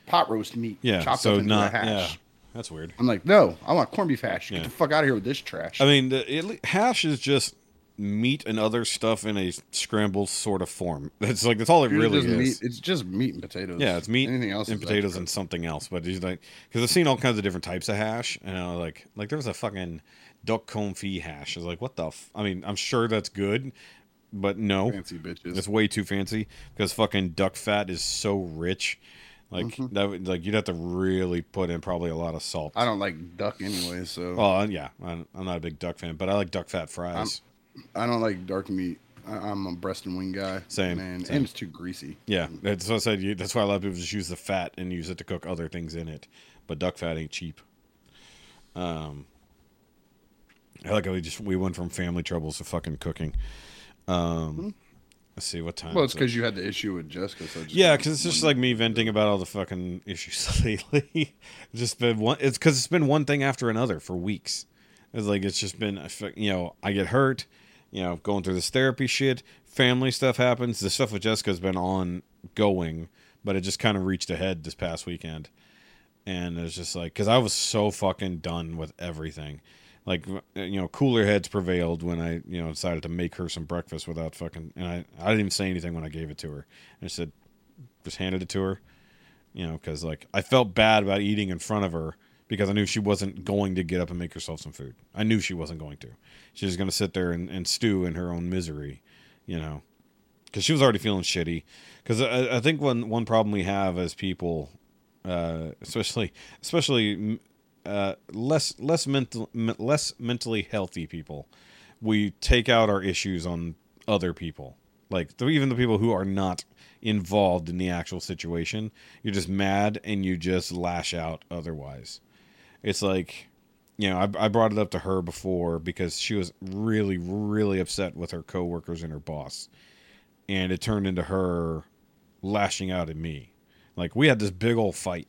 pot roast meat. yeah. chopped So up into not. hash. Yeah, that's weird. I'm like, no, I want corned beef hash. Yeah. Get the fuck out of here with this trash. I mean, the, it, hash is just meat and other stuff in a scrambled sort of form. It's like that's all it really is. meat. It's just meat and potatoes. Yeah, it's meat Anything else and potatoes extra. and something else. But he's like, because I've seen all kinds of different types of hash, and I was like, like there was a fucking duck confit hash. I was like, what the? F-? I mean, I'm sure that's good, but no, fancy bitches. it's way too fancy because fucking duck fat is so rich. Like Mm-hmm. that, would, like you'd have to really put in probably a lot of salt. I don't like duck anyway, so Oh yeah, I'm, I'm not a big duck fan, but I like duck fat fries. I don't like dark meat. I, I'm a breast and wing guy. Same, man, same. and it's too greasy. Yeah, that's what I said. You, that's why a lot of people just use the fat and use it to cook other things in it. But duck fat ain't cheap. Um, I like how we just we went from family troubles to fucking cooking. Um, let's see what time. Well, it's is it? because you had the issue with Jessica. So just yeah, because it's just like me venting about all the fucking issues lately. just been one. It's because it's been one thing after another for weeks. It's like it's just been, you know, I get hurt, you know, going through this therapy shit. Family stuff happens. The stuff with Jessica's been ongoing, but it just kind of reached a head this past weekend, and it's just like because I was so fucking done with everything. Like you know, cooler heads prevailed when I you know decided to make her some breakfast without fucking. And I I didn't even say anything when I gave it to her. I just said, just handed it to her, you know, because like I felt bad about eating in front of her because I knew she wasn't going to get up and make herself some food. I knew she wasn't going to. She was going to sit there and, and stew in her own misery, you know, because she was already feeling shitty. Because I, I think one one problem we have as people, uh, especially especially uh, less less mental less mentally healthy people, we take out our issues on other people. Like even the people who are not involved in the actual situation, you're just mad and you just lash out otherwise. It's like, you know, I, I brought it up to her before because she was really, really upset with her coworkers and her boss. And it turned into her lashing out at me. Like, we had this big old fight.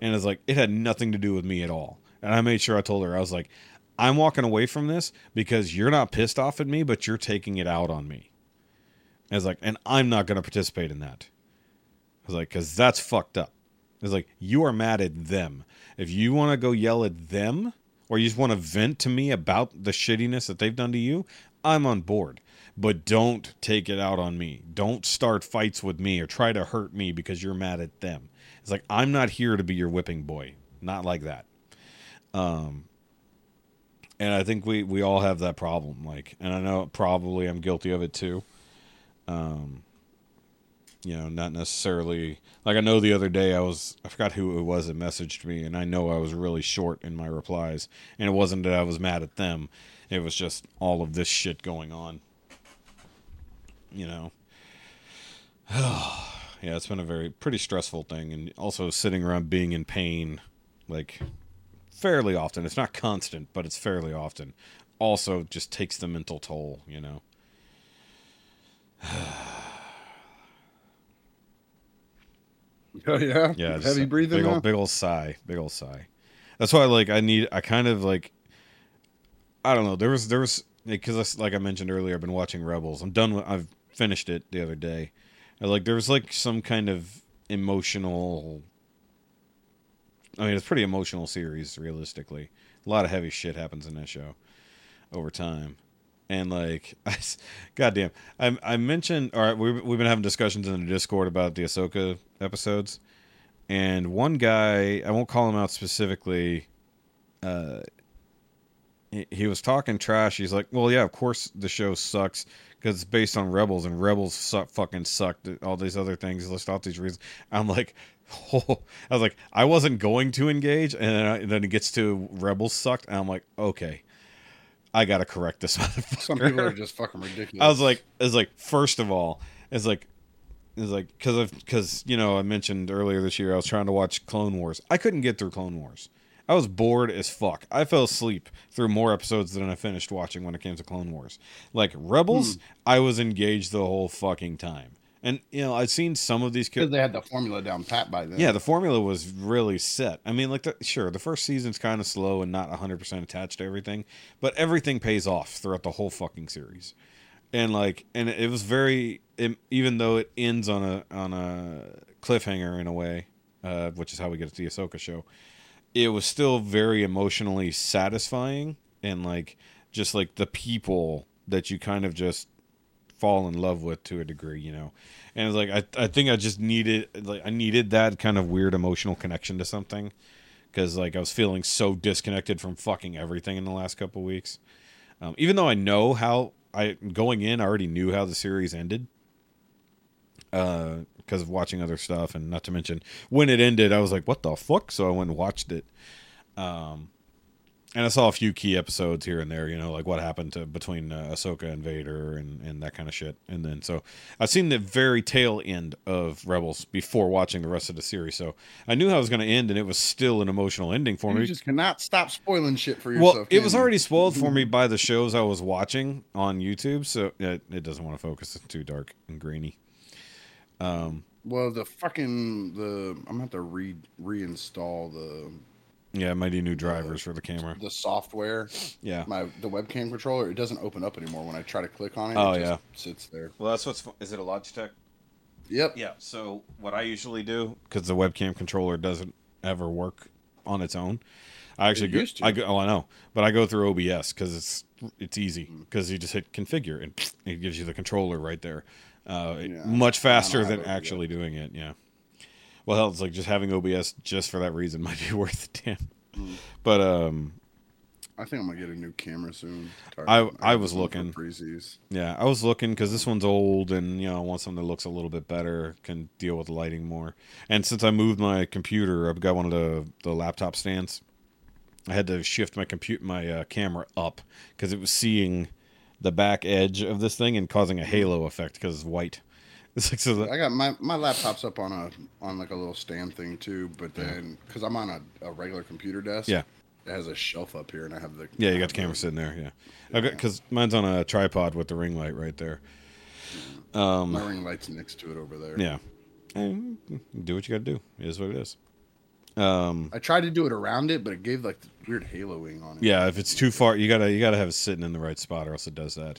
And it's like, it had nothing to do with me at all. And I made sure I told her, I was like, I'm walking away from this because you're not pissed off at me, but you're taking it out on me. I was like, and I'm not going to participate in that. I was like, because that's fucked up. It's like, you are mad at them. If you want to go yell at them or you just want to vent to me about the shittiness that they've done to you, I'm on board. But don't take it out on me. Don't start fights with me or try to hurt me because you're mad at them. It's like, I'm not here to be your whipping boy. Not like that. Um, and I think we, we all have that problem. Like, and I know probably I'm guilty of it too. Um, You know, not necessarily like I know the other day I was I forgot who it was that messaged me, and I know I was really short in my replies, and it wasn't that I was mad at them, it was just all of this shit going on. You know. yeah, it's been a very pretty stressful thing, and also sitting around being in pain, like fairly often. It's not constant, but it's fairly often. Also, just takes the mental toll. You know. Oh yeah, Yeah, Heavy breathing. Big old, big old sigh. Big old sigh. That's why, like, I need. I kind of like. I don't know. There was there was because like I mentioned earlier, I've been watching Rebels. I'm done with. I've finished it the other day. Like there was like some kind of emotional. I mean, it's a pretty emotional series, realistically. A lot of heavy shit happens in that show over time. And like, I, goddamn, I I mentioned. All right, we we've been having discussions in the Discord about the Ahsoka episodes, and one guy, I won't call him out specifically. Uh, he, he was talking trash. He's like, "Well, yeah, of course the show sucks because it's based on Rebels, and Rebels suck, fucking sucked. All these other things, list off these reasons." I'm like, oh. I was like, I wasn't going to engage, and then, I, then it gets to Rebels sucked, and I'm like, okay, I gotta correct this motherfucker. Some people are just fucking ridiculous. I was like, it's like first of all, it's like, it's like because of because you know I mentioned earlier this year I was trying to watch Clone Wars. I couldn't get through Clone Wars. I was bored as fuck. I fell asleep through more episodes than I finished watching when it came to Clone Wars. Like Rebels, hmm. I was engaged the whole fucking time. And you know I'd seen some of these because kids. they had the formula down pat by then. Yeah, the formula was really set. I mean, like, the, sure, the first season's kind of slow and not 100% attached to everything, but everything pays off throughout the whole fucking series. And like, and it was very, it, even though it ends on a on a cliffhanger in a way, uh, which is how we get to the Ahsoka show. It was still very emotionally satisfying, and like, just like the people that you kind of just fall in love with to a degree, you know. And it's like I I think I just needed like I needed that kind of weird emotional connection to something because like I was feeling so disconnected from fucking everything in the last couple weeks. Um, even though I know how I going in, I already knew how the series ended uh, because of watching other stuff, and not to mention when it ended, I was like, "What the fuck?" So I went and watched it. Um, and I saw a few key episodes here and there, you know, like what happened to between uh, Ahsoka and Vader and, and that kind of shit. And then so I've seen the very tail end of Rebels before watching the rest of the series, so I knew how it was going to end, and it was still an emotional ending for you me. You just cannot stop spoiling shit for yourself. Well, it was you? already spoiled for me by the shows I was watching on YouTube, so it, it doesn't want to focus. It's too dark and grainy. Um. Well, the fucking the I'm gonna have to re reinstall the Yeah, mighty new drivers for the camera. the software. Yeah. My the webcam controller it doesn't open up anymore when I try to click on it. Oh, it yeah. just sits there. Well, that's what's. Is it a Logitech? Yep. Yeah. So what I usually do, because the webcam controller doesn't ever work on its own, I actually It go. used to. I go. Oh, I know, but I go through OBS because it's it's easy because you just hit configure and it gives you the controller right there. Uh, Yeah, much faster than have OBS. actually doing it. Yeah. Well, hell, it's like just having OBS just for that reason might be worth the damn. Mm. But um, I think I'm gonna get a new camera soon. I- I was looking. Yeah, I was looking because this one's old, and you know, I want something that looks a little bit better, can deal with lighting more. And since I moved my computer, I've got one of the the laptop stands. I had to shift my compute my uh, camera up because it was seeing the back edge of this thing and causing a halo effect because it's white. Like so. I got my my laptop's up on a on like a little stand thing too, but then because I'm on a, a regular computer desk, Yeah. it has a shelf up here, and I have the yeah, you got the camera sitting there. Yeah, got because mine's on a tripod with the ring light right there. Um, My ring light's next to it over there. yeah, and do what you got to do. It is what it is. Um, I tried to do it around it, but it gave like the weird haloing on it. Yeah, if it's too far, you gotta you gotta have it sitting in the right spot, or else it does that.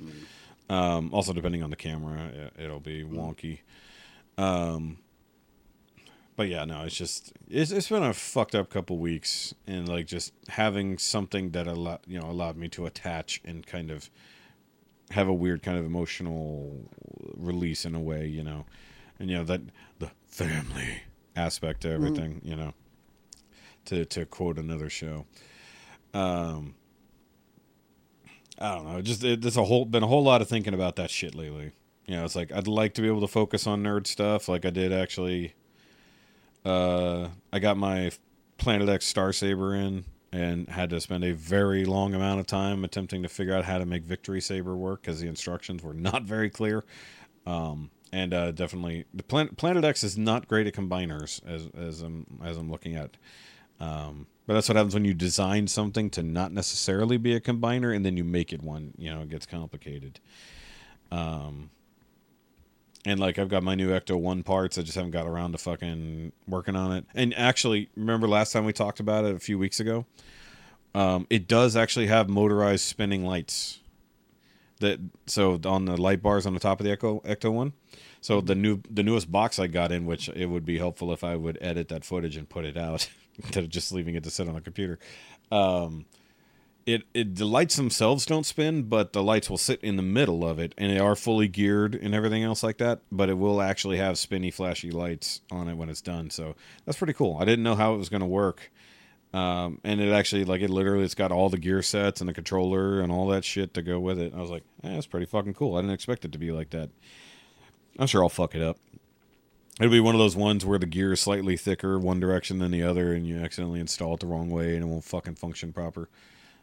Um, also, depending on the camera, it, it'll be wonky. Um, but yeah, no, it's just it's it's been a fucked up couple weeks, and like just having something that allowed you know allowed me to attach and kind of have a weird kind of emotional release in a way, you know, and you know that the family aspect to everything, you know, to to quote another show. Um, I don't know. Just it, there's a whole been a whole lot of thinking about that shit lately. You know, it's like I'd like to be able to focus on nerd stuff. Like I did actually. Uh, I got my Planet X Star Saber in and had to spend a very long amount of time attempting to figure out how to make Victory Saber work because the instructions were not very clear. Um, and uh, definitely, the Planet, Planet X is not great at combiners as as I'm as I'm looking at. Um, but that's what happens when you design something to not necessarily be a combiner, and then you make it one. You know, it gets complicated. Um, and like I've got my new Ecto One parts, I just haven't got around to fucking working on it. And actually, remember last time we talked about it a few weeks ago? Um, it does actually have motorized spinning lights. That so on the light bars on the top of the Echo Ecto One. So the new the newest box I got in, which it would be helpful if I would edit that footage and put it out instead of just leaving it to sit on the computer. Um, it, it the lights themselves don't spin, but the lights will sit in the middle of it, and they are fully geared and everything else like that. But it will actually have spinny, flashy lights on it when it's done. So that's pretty cool. I didn't know how it was going to work, um, and it actually like it literally it's got all the gear sets and the controller and all that shit to go with it. I was like, eh, that's pretty fucking cool. I didn't expect it to be like that. I'm sure I'll fuck it up. It'll be one of those ones where the gear is slightly thicker one direction than the other, and you accidentally install it the wrong way, and it won't fucking function proper.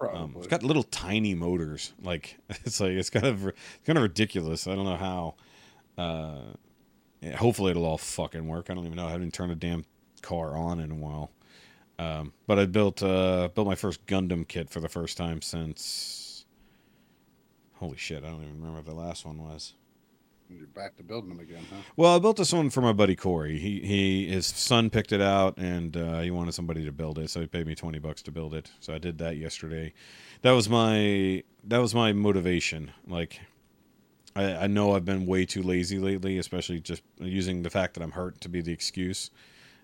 Um, it's got little tiny motors. Like it's like it's kind of it's kind of ridiculous. I don't know how. Uh, yeah, hopefully it'll all fucking work. I don't even know. I haven't turned a damn car on in a while. Um, but I built uh, built my first Gundam kit for the first time since. Holy shit! I don't even remember what the last one was. You're back to building them again, huh? Well, I built this one for my buddy Corey. He he his son picked it out and uh, he wanted somebody to build it, so he paid me twenty bucks to build it. So I did that yesterday. That was my that was my motivation. Like I, I know I've been way too lazy lately, especially just using the fact that I'm hurt to be the excuse.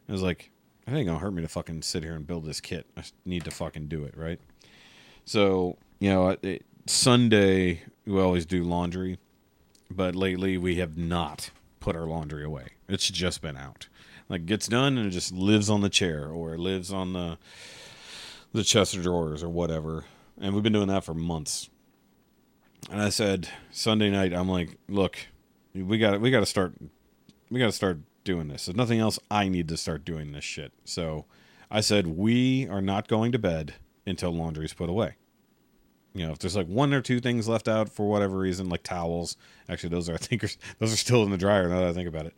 I was like, I think gonna hurt me to fucking sit here and build this kit. I need to fucking do it, right? So you know, it, Sunday we always do laundry but lately we have not put our laundry away. It's just been out. Like gets done and it just lives on the chair or it lives on the the chest of drawers or whatever. And we've been doing that for months. And I said Sunday night, I'm like, look, we got we got to start we got to start doing this. There's nothing else I need to start doing this shit. So I said we are not going to bed until laundry's put away you know, if there's like one or two things left out for whatever reason, like towels, actually those are I think are, those are still in the dryer now that I think about it.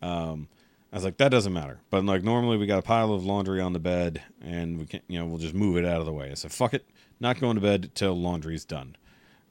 Um, I was like, that doesn't matter. But like normally we got a pile of laundry on the bed and we can you know, we'll just move it out of the way. I said, fuck it, not going to bed till laundry's done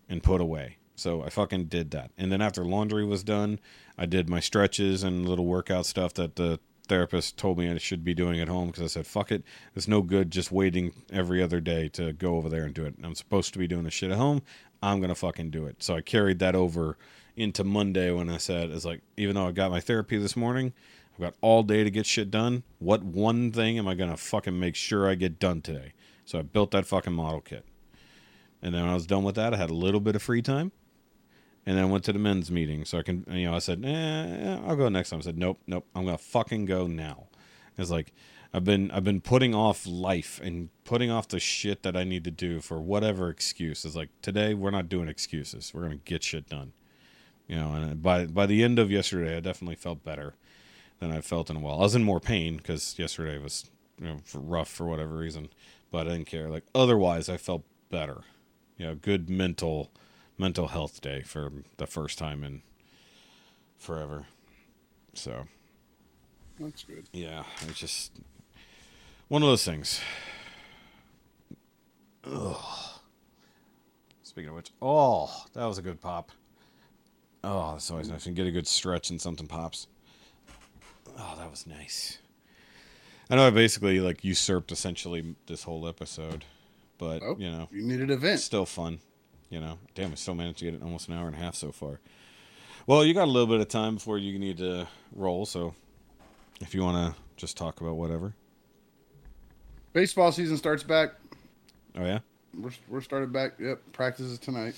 and put away. So I fucking did that. And then after laundry was done, I did my stretches and little workout stuff that the therapist told me I should be doing at home because I said, fuck it. It's no good just waiting every other day to go over there and do it. I'm supposed to be doing this shit at home. I'm going to fucking do it. So I carried that over into Monday when I said, it's like, even though I got my therapy this morning, I've got all day to get shit done. What one thing am I going to fucking make sure I get done today? So I built that fucking model kit. And then when I was done with that, I had a little bit of free time and then I went to the men's meeting. So I can, you know, I said, eh, I'll go next time. I said, nope, nope, I'm gonna fucking go now. It's like I've been I've been putting off life and putting off the shit that I need to do for whatever excuse. It's like today we're not doing excuses. We're gonna get shit done. You know, and by by the end of yesterday, I definitely felt better than I felt in a while. I was in more pain because yesterday was you know rough for whatever reason, but I didn't care. Like otherwise, I felt better. You know, good mental mental health day for the first time in forever. So That's good. yeah, it's just one of those things. Ugh. Speaking of which, oh, that was a good pop. Oh, that's always nice. You get a good stretch and something pops. Oh, that was nice. I know I basically like usurped essentially this whole episode, but Oh, you know, you needed a vent. still fun. You know, damn, I still managed to get it almost an hour and a half so far. Well, you got a little bit of time before you need to roll, so if you want to just talk about whatever. Baseball season starts back. Oh yeah, We're we're started back. Yep, practices tonight.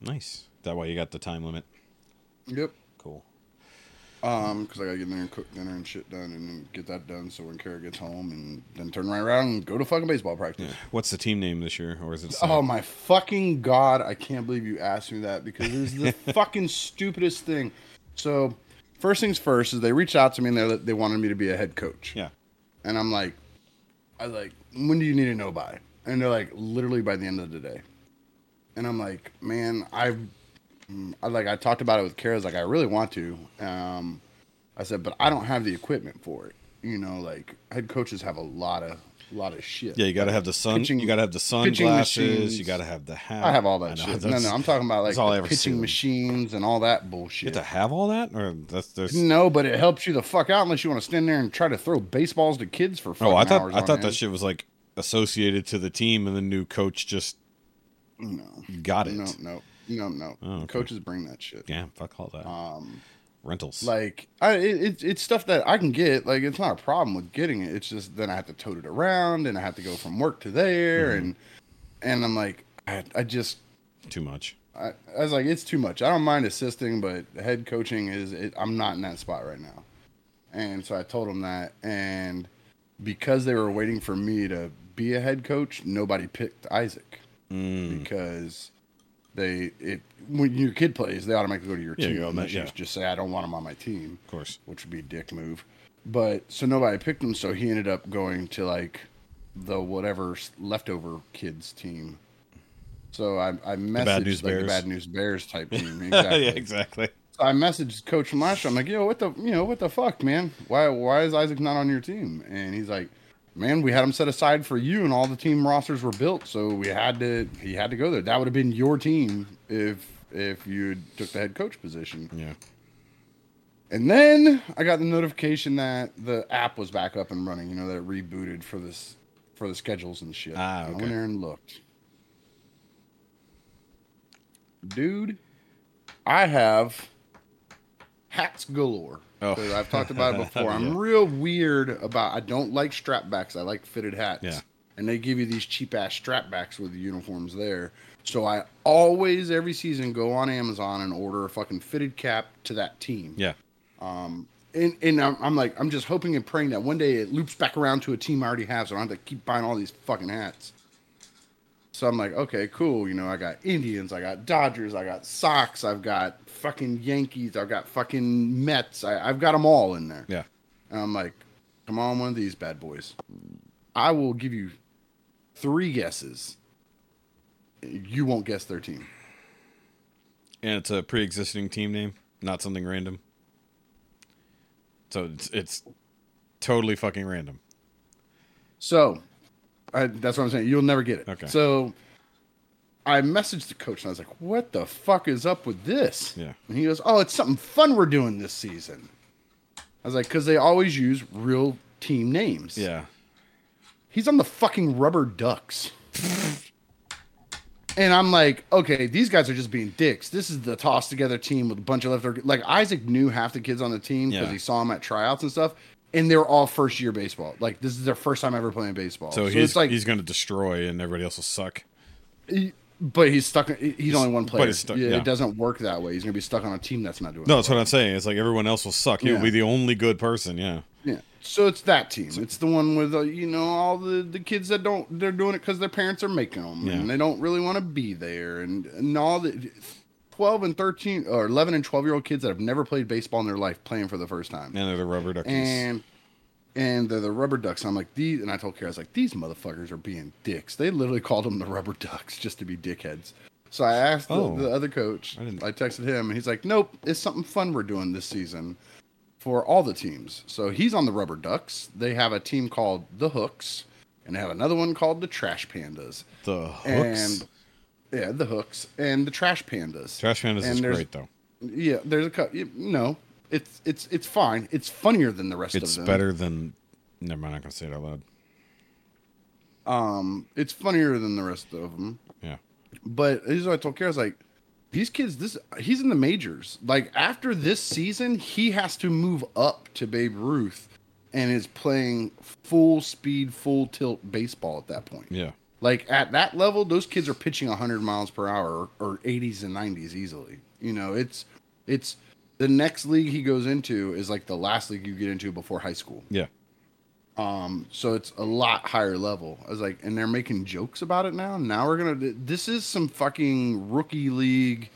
nice. That way you got the time limit. Yep. Um, because I gotta get in there and cook dinner and shit done, and get that done. So when Kara gets home, and then turn right around and go to fucking baseball practice. What's the team name this year, or is it? Oh my fucking god! I can't believe you asked me that because it was the fucking stupidest thing. So, first things first is they reached out to me and they they wanted me to be a head coach. Yeah. And I'm like, I like, when do you need to know by? And they're like, literally by the end of the day. And I'm like, man, I've, I like, I talked about it with Kara. I was like, I really want to. Um, I said, but I don't have the equipment for it. You know, like head coaches have a lot of, lot of shit. Yeah, you got to have the sun. Pitching- you got to have the sunglasses. You got to have the hat. I have all that know, shit. No, no, I'm talking about like all I the ever pitching machines and all that You bullshit. have to have all that, or that's there's. No, but it helps you the fuck out unless you want to stand there and try to throw baseballs to kids for Oh, I thought I thought that shit was like associated to the team, and the new coach just No, got it. no, no, no, no. Oh, okay. Coaches bring that shit. Yeah, fuck all that. Um, Rentals. like I, it, it's it's stuff that I can get. Like it's not a problem with getting it. It's just then I have to tote it around, and I have to go from work to there, Mm-hmm. and and I'm like, I, I just Too much. I, I was like, it's too much. I don't mind assisting, but head coaching is. It, I'm not in that spot right now, and so I told them that. And because they were waiting for me to be a head coach, nobody picked Isaac Mm. because they it when your kid plays, they automatically go to your Yeah, team. you go, yeah. just say I don't want him on my team, Of course. which would be a dick move. But so nobody picked him, so he ended up going to like the whatever leftover kids team. So I I messaged Bad News like Bears. the bad news bears type team. Exactly. yeah, exactly. So I messaged coach from last year. I'm like, yo, what the you know what the fuck, man? Why why is Isaac not on your team? And he's like, man, we had him set aside for you, and all the team rosters were built, so we had to he had to go there. That would have been your team if if you took the head coach position. Yeah. And then I got the notification that the app was back up and running. You know that it rebooted for this for the schedules and shit. Ah, And I went there and looked. Dude, I have hats galore. Oh. I've talked about it before. I'm real weird about. I don't like strapbacks. I like fitted hats. Yeah. And they give you these cheap ass strapbacks with the uniforms there. So I always every season go on Amazon and order a fucking fitted cap to that team. Yeah. Um. And and I'm, I'm like I'm just hoping and praying that one day it loops back around to a team I already have, so I don't have to keep buying all these fucking hats. So I'm like, okay, cool. You know, I got Indians, I got Dodgers, I got Sox, I've got fucking Yankees, I've got fucking Mets. I, I've got them all in there. Yeah. And I'm like, come on, one of these bad boys. I will give you three guesses. You won't guess their team. And it's a pre-existing team name, not something random. So it's it's totally fucking random. So, I, that's what I'm saying. You'll never get it. Okay. So, I messaged the coach and I was like, "What the fuck is up with this?" Yeah. And he goes, "Oh, it's something fun we're doing this season." I was like, "Cause they always use real team names." Yeah. He's on the fucking Rubber Ducks. And I'm like, okay, these guys are just being dicks. This is the tossed together team with a bunch of leftover. Like Isaac knew half the kids on the team because Yeah. he saw them at tryouts and stuff, and they were all first year baseball. Like this is their first time ever playing baseball. So, he's it's like, he's going to destroy, and everybody else will suck. he- but he's stuck. He's only one but player. he's stuck- Yeah. It doesn't work that way. He's gonna be stuck on a team that's not doing. It. No, that's what I'm saying. It's like everyone else will suck. He'll Yeah. be the only good person. Yeah. Yeah. So it's that team. It's the one with uh, you know all the the kids that don't they're doing it because their parents are making them Yeah. and they don't really want to be there and, and all the 12 and 13 or 11 and 12 year old kids that have never played baseball in their life playing for the first time And they're the rubber duckies. and and they're the rubber ducks. I'm like these and I told Kara I was like these motherfuckers are being dicks. They literally called them the rubber ducks just to be dickheads. So I asked the, Oh. the other coach. I didn't- I texted him and he's like, nope, it's something fun we're doing this season for all the teams. So he's on the Rubber Ducks. They have a team called the Hooks, and they have another one called the Trash Pandas. the hooks. And yeah, the Hooks and the Trash Pandas. Trash Pandas and is great though. Yeah, there's a cut. No, it's it's it's fine. It's funnier than the rest It's of them. It's better than. Never mind. I'm not gonna say it out loud. Um, it's funnier than the rest of them. Yeah. But this is what I told Kara. I was like, these kids, this he's in the majors. Like after this season, he has to move up to Babe Ruth, and is playing full speed, full tilt baseball at that point. Yeah. Like at that level, those kids are pitching 100 miles per hour or 80s and 90s easily. You know, it's it's the next league he goes into is like the last league you get into before high school. Yeah. Um, so it's a lot higher level. I was like, and they're making jokes about it now. Now we're gonna. This is some fucking rookie league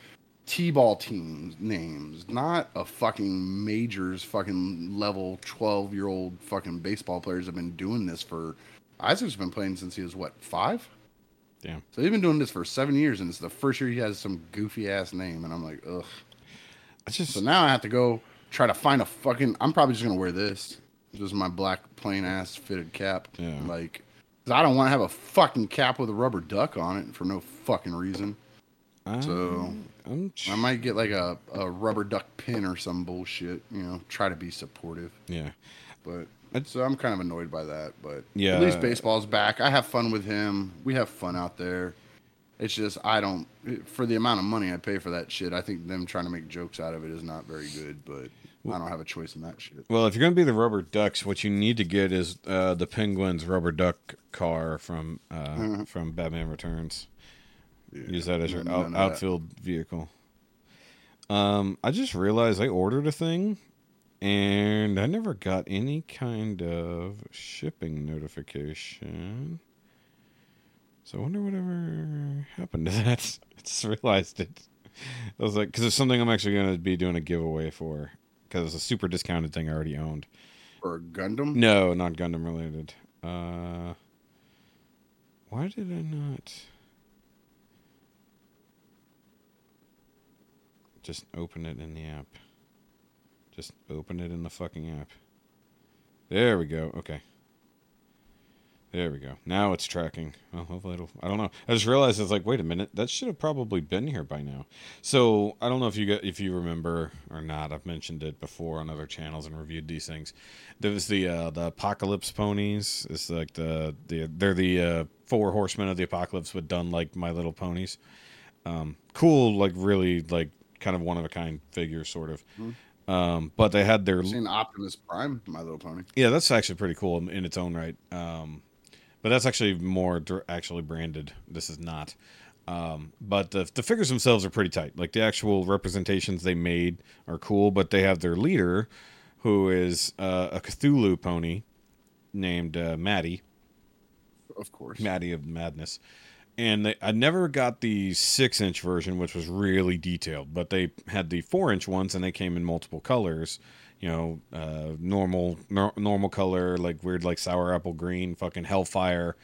t-ball team names, not a fucking majors fucking level twelve year old fucking baseball players have been doing this for. Isaac's been playing since he was what five. Damn. So he's been doing this for seven years, and it's the first year he has some goofy ass name, and I'm like, ugh. Just So now I have to go try to find a fucking. I'm probably just gonna wear this. Just my black plain ass fitted cap. Yeah. Like, 'cause I don't want to have a fucking cap with a rubber duck on it for no fucking reason. So I'm I might get like a, a rubber duck pin or some bullshit. You know, try to be supportive. yeah. But so I'm kind of annoyed by that. But Yeah. at least baseball's back. I have fun with him. We have fun out there. It's just I don't for the amount of money I pay for that shit. I think them trying to make jokes out of it is not very good. But I don't have a choice in that shit. Well, if you're gonna be the rubber ducks, what you need to get is uh, the Penguins rubber duck car from uh, from Batman Returns. Use that as your none out, of that. outfield vehicle. Um, I just realized I ordered a thing, and I never got any kind of shipping notification. So I wonder whatever happened to that. I just realized it. I was like, because it's something I'm actually going to be doing a giveaway for, because it's a super discounted thing I already owned. Or Gundam. No, not Gundam related. Uh, why did I not just open it in the app? Just open it in the fucking app. There we go. Okay. There we go. Now it's tracking. Well, hopefully it'll. I don't know. I just realized it's like, wait a minute. That should have probably been here by now. So I don't know if you get if you remember or not. I've mentioned it before on other channels and reviewed these things. There was the uh, the apocalypse ponies. It's like the the they're the uh, four horsemen of the apocalypse, but done like My Little Ponies. Um, cool, like really like kind of one of a kind figure, sort of. Um, but they had their I've seen Optimus Prime, My Little Pony. yeah, that's actually pretty cool in, in its own right. Um, but that's actually more actually branded. This is not. Um, but the the figures themselves are pretty tight. Like the actual representations they made are cool, but they have their leader, who is uh, a Cthulhu pony named uh, Maddie. Of course. Maddie of Madness. And they, I never got the six inch version, which was really detailed, but they had the four inch ones, and they came in multiple colors. You know, uh, normal, nor, normal color, like weird, like sour apple green, fucking hellfire,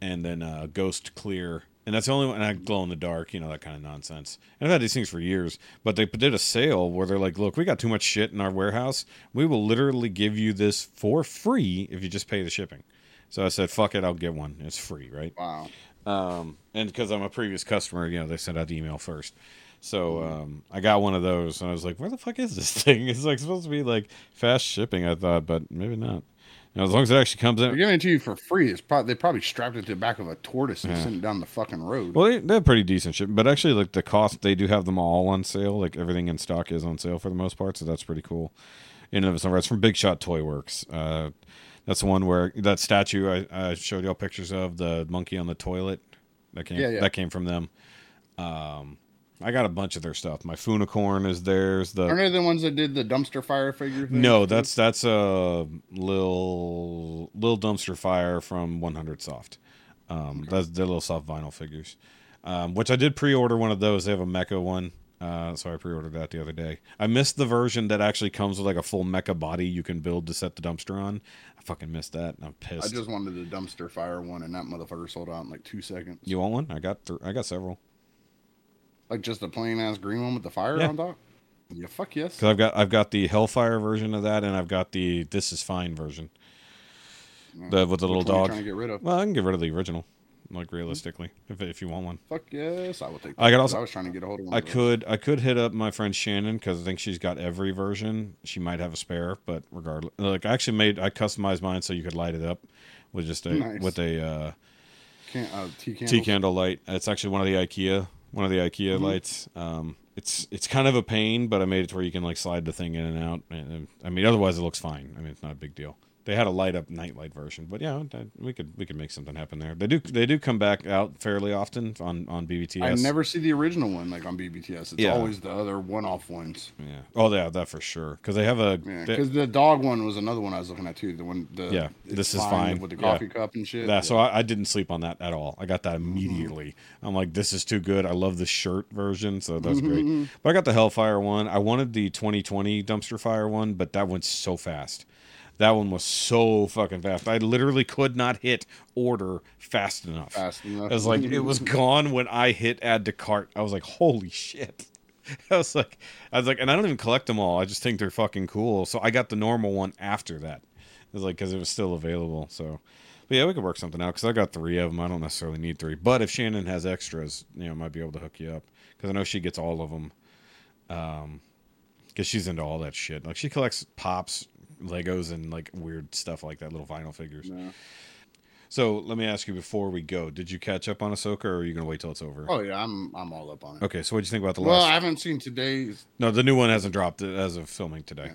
and then uh, ghost clear. And that's the only one. And I glow in the dark, you know, that kind of nonsense. And I've had these things for years, but they did a sale where they're like, "Look, we got too much shit in our warehouse. We will literally give you this for free if you just pay the shipping." So I said, "Fuck it, I'll get one. It's free, right?" Wow. um, and because I'm a previous customer, you know, they sent out the email first. So um, I got one of those, and I was like, "Where the fuck is this thing?" It's like supposed to be like fast shipping, I thought, but maybe not. You know, as long as it actually comes They're in. giving it to you for free. It's probably they probably strapped it to the back of a tortoise and sent it down the fucking road. Well, they, they're pretty decent ship, but actually, like the cost, they do have them all on sale. Like everything in stock is on sale for the most part, so that's pretty cool. In and of itself, it's from Big Shot Toy Works. Uh, that's the one where that statue I, I showed y'all pictures of the monkey on the toilet. That came Yeah, yeah. that came from them. Um, I got a bunch of their stuff. My Funicorn is theirs. The Aren't they the ones that did the dumpster fire figure? Thing no, that's that's a little little dumpster fire from 100 Soft. Um, That's the little soft vinyl figures, um, which I did pre-order one of those. They have a mecha one, uh, so I pre-ordered that the other day. I missed the version that actually comes with like a full mecha body you can build to set the dumpster on. I fucking missed that. I'm pissed. I just wanted the dumpster fire one, and that motherfucker sold out in like two seconds. You want one? I got th- I got several. Like just a plain ass green one with the fire Yeah. on top. Yeah, fuck yes. Cause I've got I've got the Hellfire version of that, and I've got the This Is Fine version. The with the little Which one dog. Trying to get rid of. Well, I can get rid of the original, like realistically, if if you want one. Fuck yes, I will take. That I could 'cause also- I was trying to get a hold of one. I of could I could hit up my friend Shannon because I think she's got every version. She might have a spare, but regardless, like I actually made I customized mine so you could light it up with just a Nice. with a uh, Can, uh, tea tea candle light. It's actually one of the IKEA one of the IKEA Mm-hmm. lights. Um, it's it's kind of a pain, but I made it to where you can like slide the thing in and out. I mean, otherwise it looks fine. I mean, it's not a big deal. They had a light up nightlight version, but yeah, we could we could make something happen there. They do they do come back out fairly often on on BBTS. I never see the original one like on BBTS. It's Yeah. always the other one-off ones. Yeah. Oh yeah, that for sure. Because they have a. Yeah, because the dog one was another one I was looking at too. The one, the Yeah, this is fine. with the Yeah. coffee cup and shit. that, so I, I didn't sleep on that at all. I got that mm-hmm. immediately. I'm like, this is too good. I love the shirt version, so that's great. Mm-hmm. But I got the Hellfire one. I wanted the 2020 dumpster fire one, but that went so fast. That one was so fucking fast. I literally could not hit order fast enough. Fast enough. It was like it was gone when I hit add to cart. I was like, holy shit. I was like, I was like, and I don't even collect them all. I just think they're fucking cool. So I got the normal one after that. It was like because it was still available. So, but yeah, we could work something out because I got three of them. I don't necessarily need three, but if Shannon has extras, you know, I might be able to hook you up because I know she gets all of them. Um, because she's into all that shit. Like she collects pops, Legos, and like weird stuff like that, little vinyl figures. Yeah. So let me ask you before we go: Did you catch up on Ahsoka, or are you gonna wait till it's over? Oh yeah, I'm I'm all up on it. Okay, so what do you think about the Well, last? Well, I haven't seen today's. No, the new one hasn't dropped as of filming today. Yeah.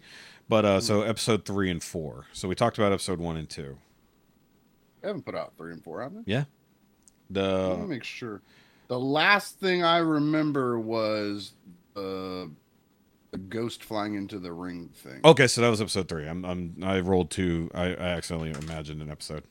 But uh, so Mm-hmm. episode three and four. So we talked about episode one and two. I haven't put out three and four, have they? Yeah. Let me make sure. The last thing I remember was uh, the ghost flying into the ring thing. okay, so that was episode three. I'm, I'm I rolled two. I, I accidentally imagined an episode.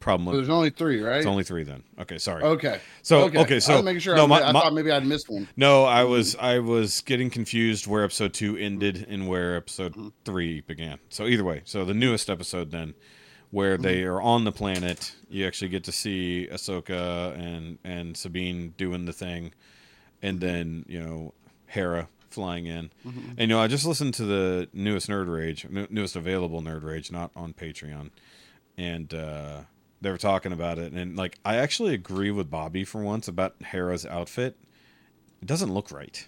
Problem So there's only three, right? it's only three then. Okay, sorry. Okay. So- okay, I so- making sure. no, I, my- I thought maybe I'd missed one. No, I was I was getting confused where episode two ended and where episode Mm-hmm. three began. So either way, so the newest episode then, where Mm-hmm. they are on the planet, you actually get to see Ahsoka and and Sabine doing the thing, and then you know Hera flying in. And you know, I just listened to the newest Nerd Rage, newest available Nerd Rage, not on Patreon, and uh, they were talking about it, and like I actually agree with Bobby for once about Hera's outfit. It doesn't look right.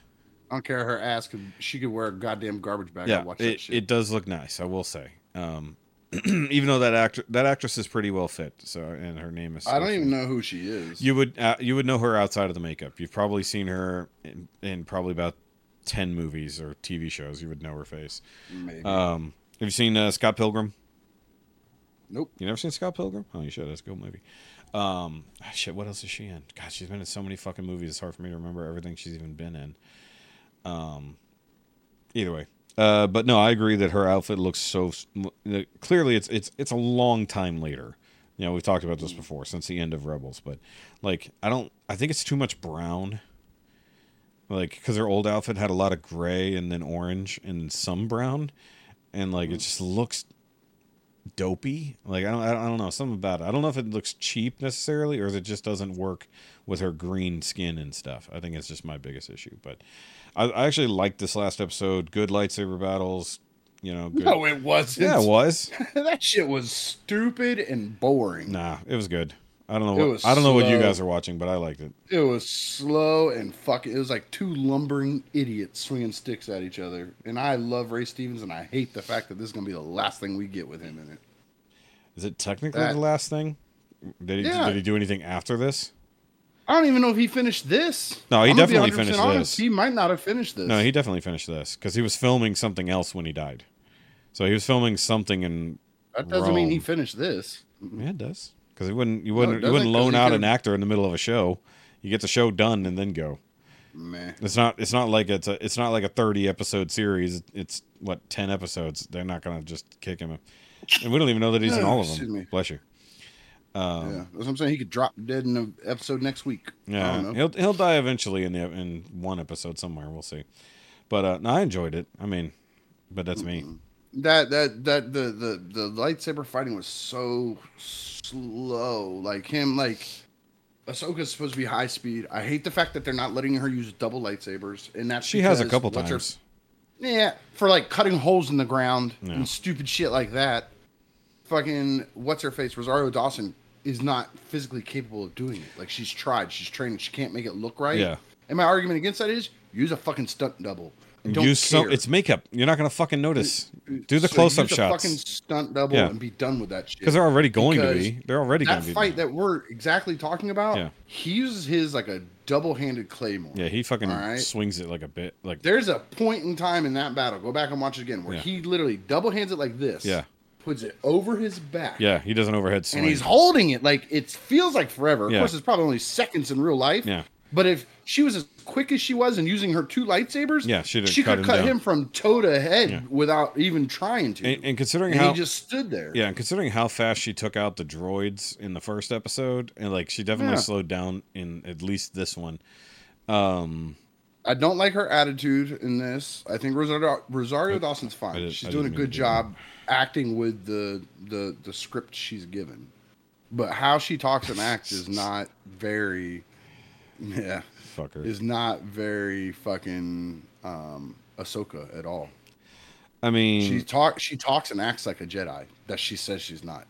I don't care her ass could she could wear a goddamn garbage bag. yeah, I'd watch that it, shit. it does look nice. I will say. Um, even though that actor that actress is pretty well fit, so and her name is. I don't even know who she is. You would uh, you would know her outside of the makeup. You've probably seen her in, in probably about ten movies or TV shows. You would know her face. Maybe. Um, have you seen uh, Scott Pilgrim? nope. You never seen Scott Pilgrim? Oh, you should. That's a good movie. Um, ah, shit. What else is she in? God, she's been in so many fucking movies. It's hard for me to remember everything she's even been in. Um, either way, uh, but no, I agree that her outfit looks so clearly. It's it's it's a long time later. You know, we've talked about this before since the end of Rebels, but like, I don't. I think it's too much brown. Like, because her old outfit had a lot of gray and then orange and some brown, and like it mm. just looks dopey. Like I don't, I don't, I don't know, something about it. I don't know if it looks cheap necessarily, or if it just doesn't work with her green skin and stuff. I think it's just my biggest issue. But I, I actually liked this last episode. Good lightsaber battles. You know, good. No, it wasn't. yeah, it was. that shit was stupid and boring. Nah, it was good. I don't know. What, I don't know what you guys are watching, but I liked it. It was slow and fucking. It was like two lumbering idiots swinging sticks at each other. And I love Ray Stevens, and I hate the fact that this is gonna be the last thing we get with him in it. Is it technically That- the last thing? Did he Yeah. did he do anything after this? I don't even know if he finished this. No, he I'm definitely finished honest, this. He might not have finished this. No, he definitely finished this because he was filming something else when he died. So he was filming something in that doesn't mean he finished this. Yeah, it does. Because you wouldn't you wouldn't it you wouldn't loan out an actor in the middle of a show. You get the show done and then go. Meh. It's not it's not like it's a it's not like a thirty episode series. It's what ten episodes. They're not gonna just kick him. And we don't even know that he's in all of them. me. Bless you. Um, yeah, that's what I'm saying. He could drop dead in an episode next week. I Yeah, don't know. he'll he'll die eventually in the in one episode somewhere. We'll see. But uh, no, I enjoyed it. I mean, but that's me. That that that the the the lightsaber fighting was so slow. Like him, like Ahsoka's supposed to be high speed. I hate the fact that they're not letting her use double lightsabers, and that She has a couple what's her- times. yeah, for like cutting holes in the ground Yeah. and stupid shit like that. Fucking what's her face? Rosario Dawson is not physically capable of doing it. Like she's tried, she's trained, she can't make it look right. Yeah. And my argument against that is use a fucking stunt double. Don't Use some. It's makeup. You're not gonna fucking notice. Do the So close up use a shots. fucking stunt double Yeah. and be done with that shit. Because they're already going to be. They're already going that to be. fight that we're exactly talking about. Yeah. He uses his like a double-handed claymore. yeah, he fucking right. swings it like a bit. Like There's a point in time in that battle. Go back and watch it again where Yeah. he literally double hands it like this. Yeah. puts it over his back. Yeah, he does an overhead swing. and he's holding it like it feels like forever. Of Yeah. course, it's probably only seconds in real life. Yeah. But if she was as quick as she was and using her two lightsabers, Yeah, she cut could him cut down. him from toe to head Yeah. without even trying to. and, and considering And how he just stood there. yeah, and considering how fast she took out the droids in the first episode, and like she definitely Yeah. slowed down in at least this one. Um, I don't like her attitude in this. I think Rosario, Rosario Dawson's fine. did- she's I doing a good job acting with the the the script she's given. But how she talks and acts is not very yeah, fucker. is not very fucking um Ahsoka at all. I mean, She talk she talks and acts like a Jedi that she says she's not.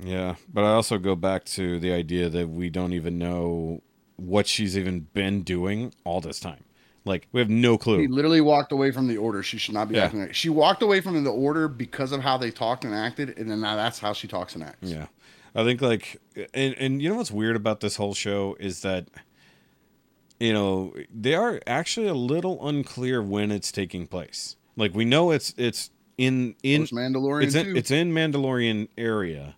Yeah, but I also go back to the idea that we don't even know what she's even been doing all this time. Like we have no clue. He literally walked away from the order. She should not be Yeah. acting like she walked away from the order because of how they talked and acted, and then now that's how she talks and acts. Yeah, I think like, and and you know what's weird about this whole show is that, you know, they are actually a little unclear when it's taking place. Like we know it's it's in in Post Mandalorian it's in, too. it's in Mandalorian area,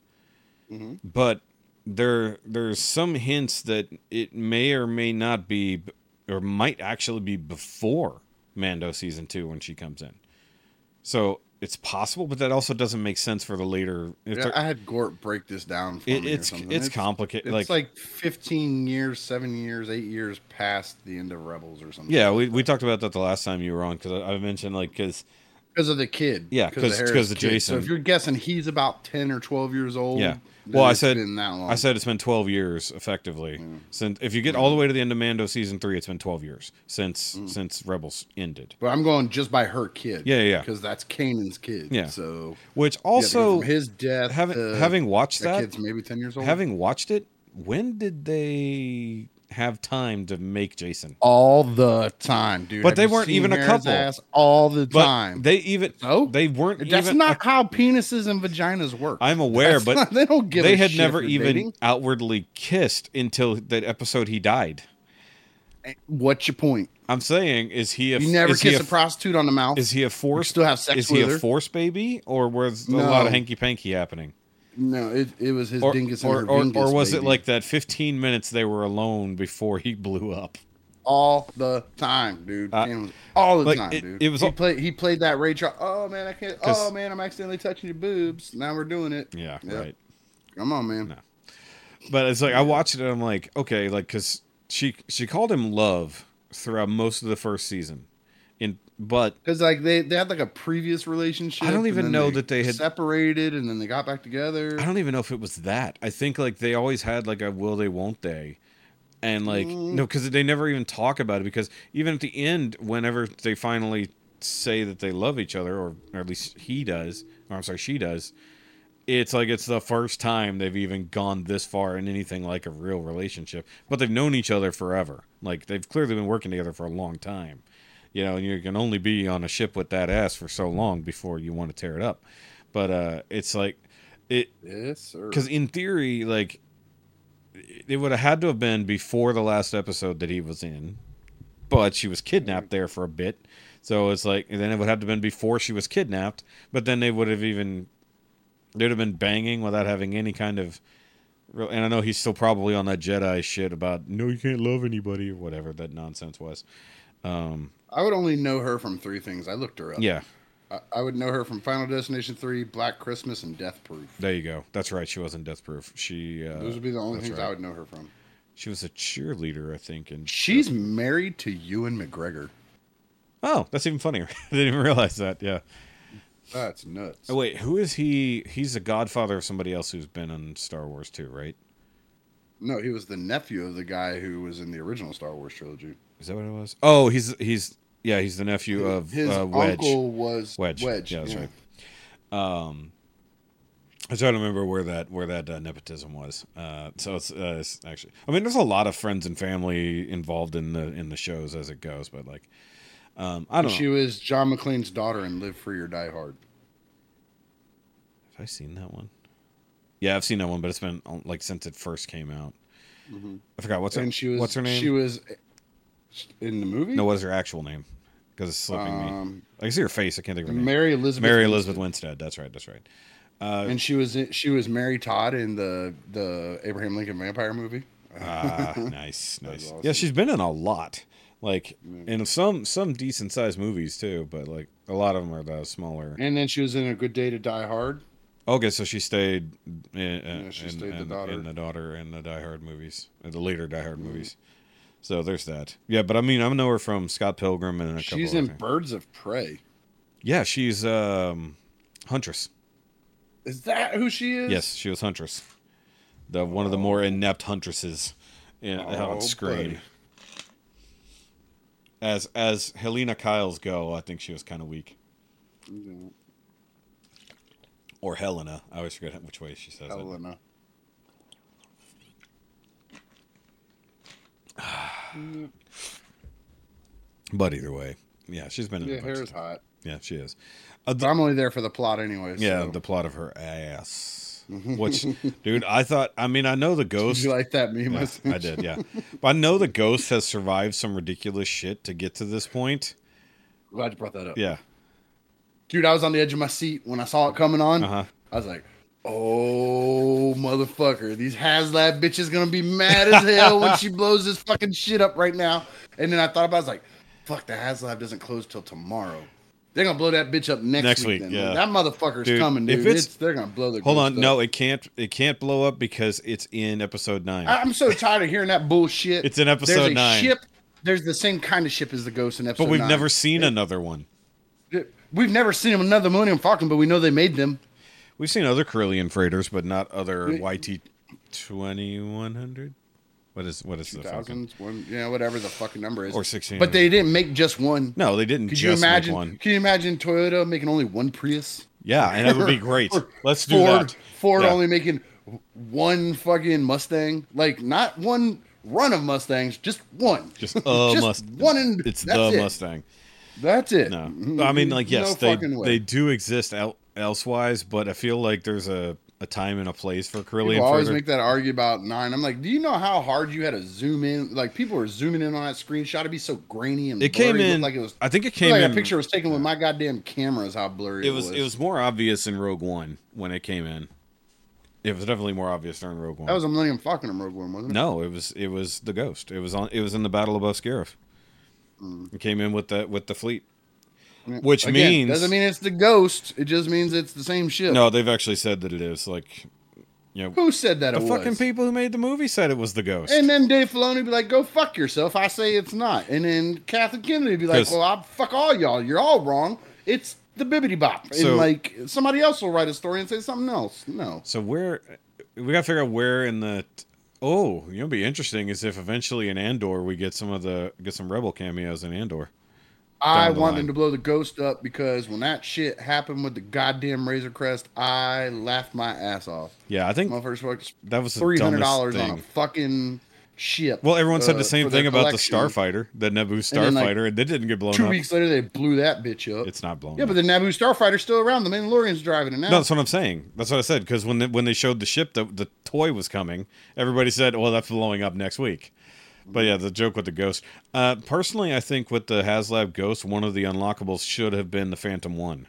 Mhm. but there there's some hints that it may or may not be, or might actually be before Mando season two when she comes in. So it's possible, but that also doesn't make sense for the later. if Yeah, I had Gort break this down. For it, me or it's it's complicated. It's Like, like, 15 years, seven years, eight years past the end of Rebels or something. yeah, we, we talked about that the last time you were on because I, I mentioned like because because of the kid. Yeah, of 'cause- Harris 'cause of kid. Jacen. So if you're guessing he's about 10 or 12 years old. Yeah. Well, I said- been that long. I said it's been twelve years effectively Mm. since if you get all the way to the end of Mando season three, it's been twelve years since Mm. since Rebels ended. but I'm going just by her kid. Yeah, yeah, yeah. Because that's Kanan's kid. Yeah. So Which yeah, also his death, having having watched that, that, kid's maybe 10 years old. having watched it, when did they have time to make Jacen? all the time, dude. But Have they weren't even a couple. all the But time. they even No? they weren't That's even. not how penises and vaginas work. I'm aware, That's but not- they don't give. they a had never even dating. outwardly kissed until that episode he died. Eh, what's your point? I'm saying, is he a You never is he kiss a, a, prostitute on the mouth. is he a force? still have sex Is he a her. force baby, or was a lot of hanky panky happening? No, it, it was his Or, dingus and or, or, vingus, or was it like that 15 minutes they were alone before he blew up? all the time, dude? Uh, all the like, time, it- dude. it was he all- played. He played that Ray Charles. Oh man, I can't. Oh man, I'm accidentally touching your boobs. Now we're doing it. Yeah, Yep. right. Come on, man. No. But it's like I watched it and I'm like, okay, like because she she called him love throughout most of the first season, but Because like they, they had like a previous relationship. I don't even know that they had- separated, and then they got back together. I don't even know if it was that. I think like they always had like a will they won't they, and like Mm. no, because they never even talk about it. Because even at the end, whenever they finally say that they love each other, or, or at least he does, or I'm sorry, she does, it's like it's the first time they've even gone this far in anything like a real relationship. But they've known each other forever. Like they've clearly been working together for a long time. You know, and you can only be on a ship with that ass for so long before you want to tear it up. But uh it's like it Yes, sir. because in theory, like it would have had to have been before the last episode that he was in, but she was kidnapped there for a bit. So it's like, then it would have to have been before she was kidnapped. But then they would have even they'd have been banging without having any kind of. And I know he's still probably on that Jedi shit about no, you can't love anybody or whatever that nonsense was. Um, I would only know her from three things. I looked her up. yeah, I, I would know her from Final Destination Three, Black Christmas, and Death Proof. there you go. That's right. She wasn't Death Proof. She uh, Those would be the only things right. I would know her from. she was a cheerleader, I think. And She's married to Ewan McGregor. Oh, that's even funnier. I didn't even realize that. Yeah. That's nuts. Oh wait, who is he? He's the godfather of somebody else who's been on Star Wars too, right? No, he was the nephew of the guy who was in the original Star Wars trilogy. Is that what it was? Oh, he's he's yeah, he's the nephew of His uh, Wedge. uncle was Wedge. Wedge. Yeah, that's right. Um, I try to remember where that where that uh, nepotism was. Uh, so it's, uh, it's actually, I mean, there's a lot of friends and family involved in the in the shows as it goes, but like, um, I don't know. She know. was John McClane's daughter in Live Free or Die Hard. Have I seen that one? Yeah, I've seen that one, but it's been like since it first came out. I forgot what's her and she was what's her name? She was in the movie. No, what is her actual name? because it's slipping me. Um, I can see her face. I can't think of her name. Mary Elizabeth. Mary. Elizabeth Winstead. That's right. That's right. Uh, and she was in, she was Mary Todd in the the Abraham Lincoln Vampire movie. Ah, nice, nice. awesome. Yeah, she's been in a lot, like in some some decent sized movies too, but like a lot of them are the smaller. And then she was in A Good Day to Die Hard. Okay, so she stayed in, uh, she in, stayed the daughter. in the daughter in the Die Hard movies, uh, the later Die Hard movies. So there's that. Yeah, but I mean, I know her from Scott Pilgrim and a couple. She's in things. Birds of Prey. Yeah, she's um, Huntress. Is that who she is? Yes, she was Huntress. The one of the more inept huntresses in, Oh, on screen. buddy. As as Helena Kyles go, I think she was kind of weak. Or Helena. I always forget which way she says it. Helena. But either way, yeah, she's been in. Yeah, hair's hot. Yeah, she is. Uh, the- I'm only there for the plot anyway. yeah, so. the plot of her ass. Which, dude, I thought. I mean, I know the Did ghost. you like that meme? Yeah, I did, yeah. But I know the ghost has survived some ridiculous shit to get to this point. Glad you brought that up. Yeah. Dude, I was on the edge of my seat when I saw it coming on. Uh huh. I was like, oh, motherfucker. These HasLab bitches gonna be mad as hell when she blows this fucking shit up right now. And then I thought about it, I was like, fuck, the HasLab doesn't close till tomorrow. They're gonna blow that bitch up next, Next week. week, yeah. That motherfucker's Dude, coming, if it's- It's, they're gonna blow the Hold on, no, it can't. It can't blow up because it's in episode nine. I- I'm so tired of hearing that bullshit. It's in episode there's a nine. Ship, there's the same kind of ship as the ghost in episode but we've nine. never seen another one. We've never seen another Millennium Falcon, but we know they made them. We've seen other Corellian freighters, but not other YT twenty one hundred. What is what is the fucking? One, yeah, whatever the fucking number is. Or sixteen. But they didn't make just one. No, they didn't Could just you imagine? make one. Can you imagine Toyota making only one Prius? Yeah, and that would be great. Let's do Ford, that. Ford Yeah. only making one fucking Mustang, like not one run of Mustangs, just one. Just a Mustang. one, and It's the it. Mustang. That's it. No, Mhm. I mean, like, No yes, they way. they do exist el- elsewise, but I feel like there's a, a time and a place for Corellian People always make that argument about nine. I'm like, do you know how hard you had to zoom in? Like people were zooming in on that screenshot. It'd be so grainy and It came blurry. It in. like it was. I think it came like in. that picture was taken with my goddamn camera. Is how blurry it was it was more obvious in Rogue One when it came in. It was definitely more obvious during Rogue One. That was a Millennium Falcon in Rogue One, wasn't it? no, it was it was the Ghost. It was on. It was in the Battle above Scarif. Mm. It came in with the with the fleet. Which. Again, means doesn't mean it's the ghost. It just means it's the same ship. no. They've actually said that it is like, you know, Who said that the it fucking was? people who made the movie said it was the Ghost. And then Dave Filoni be like, "Go fuck yourself." I say it's not. And then Kathleen Kennedy be like, "Well, I fuck all y'all. You're all wrong. It's the bibbity bop." And So- like somebody else will write a story and say something else. No. So where we gotta figure out where in the oh, you know, be interesting is if eventually in Andor we get some of the get some rebel cameos in Andor. I the want line. them to blow the ghost up because when that shit happened with the goddamn Razor Crest, I laughed my ass off. Yeah, I think Motherfuckers fucked that was three hundred dollars on a fucking ship. Well, everyone said uh, the same thing about the. Starfighter, the Naboo then, like, Starfighter, and it didn't get blown Two up. weeks later, they blew that bitch up. It's not blown yeah, up. but the Naboo Starfighter's still around. The Mandalorian's driving it now. no, that's what I'm saying. That's what I said because when they, when they showed the ship, the the toy was coming. Everybody said, "Well, that's blowing up next week." But yeah, the joke with the ghost. Uh, personally, I think with the HasLab Ghost, one of the unlockables should have been the Phantom One,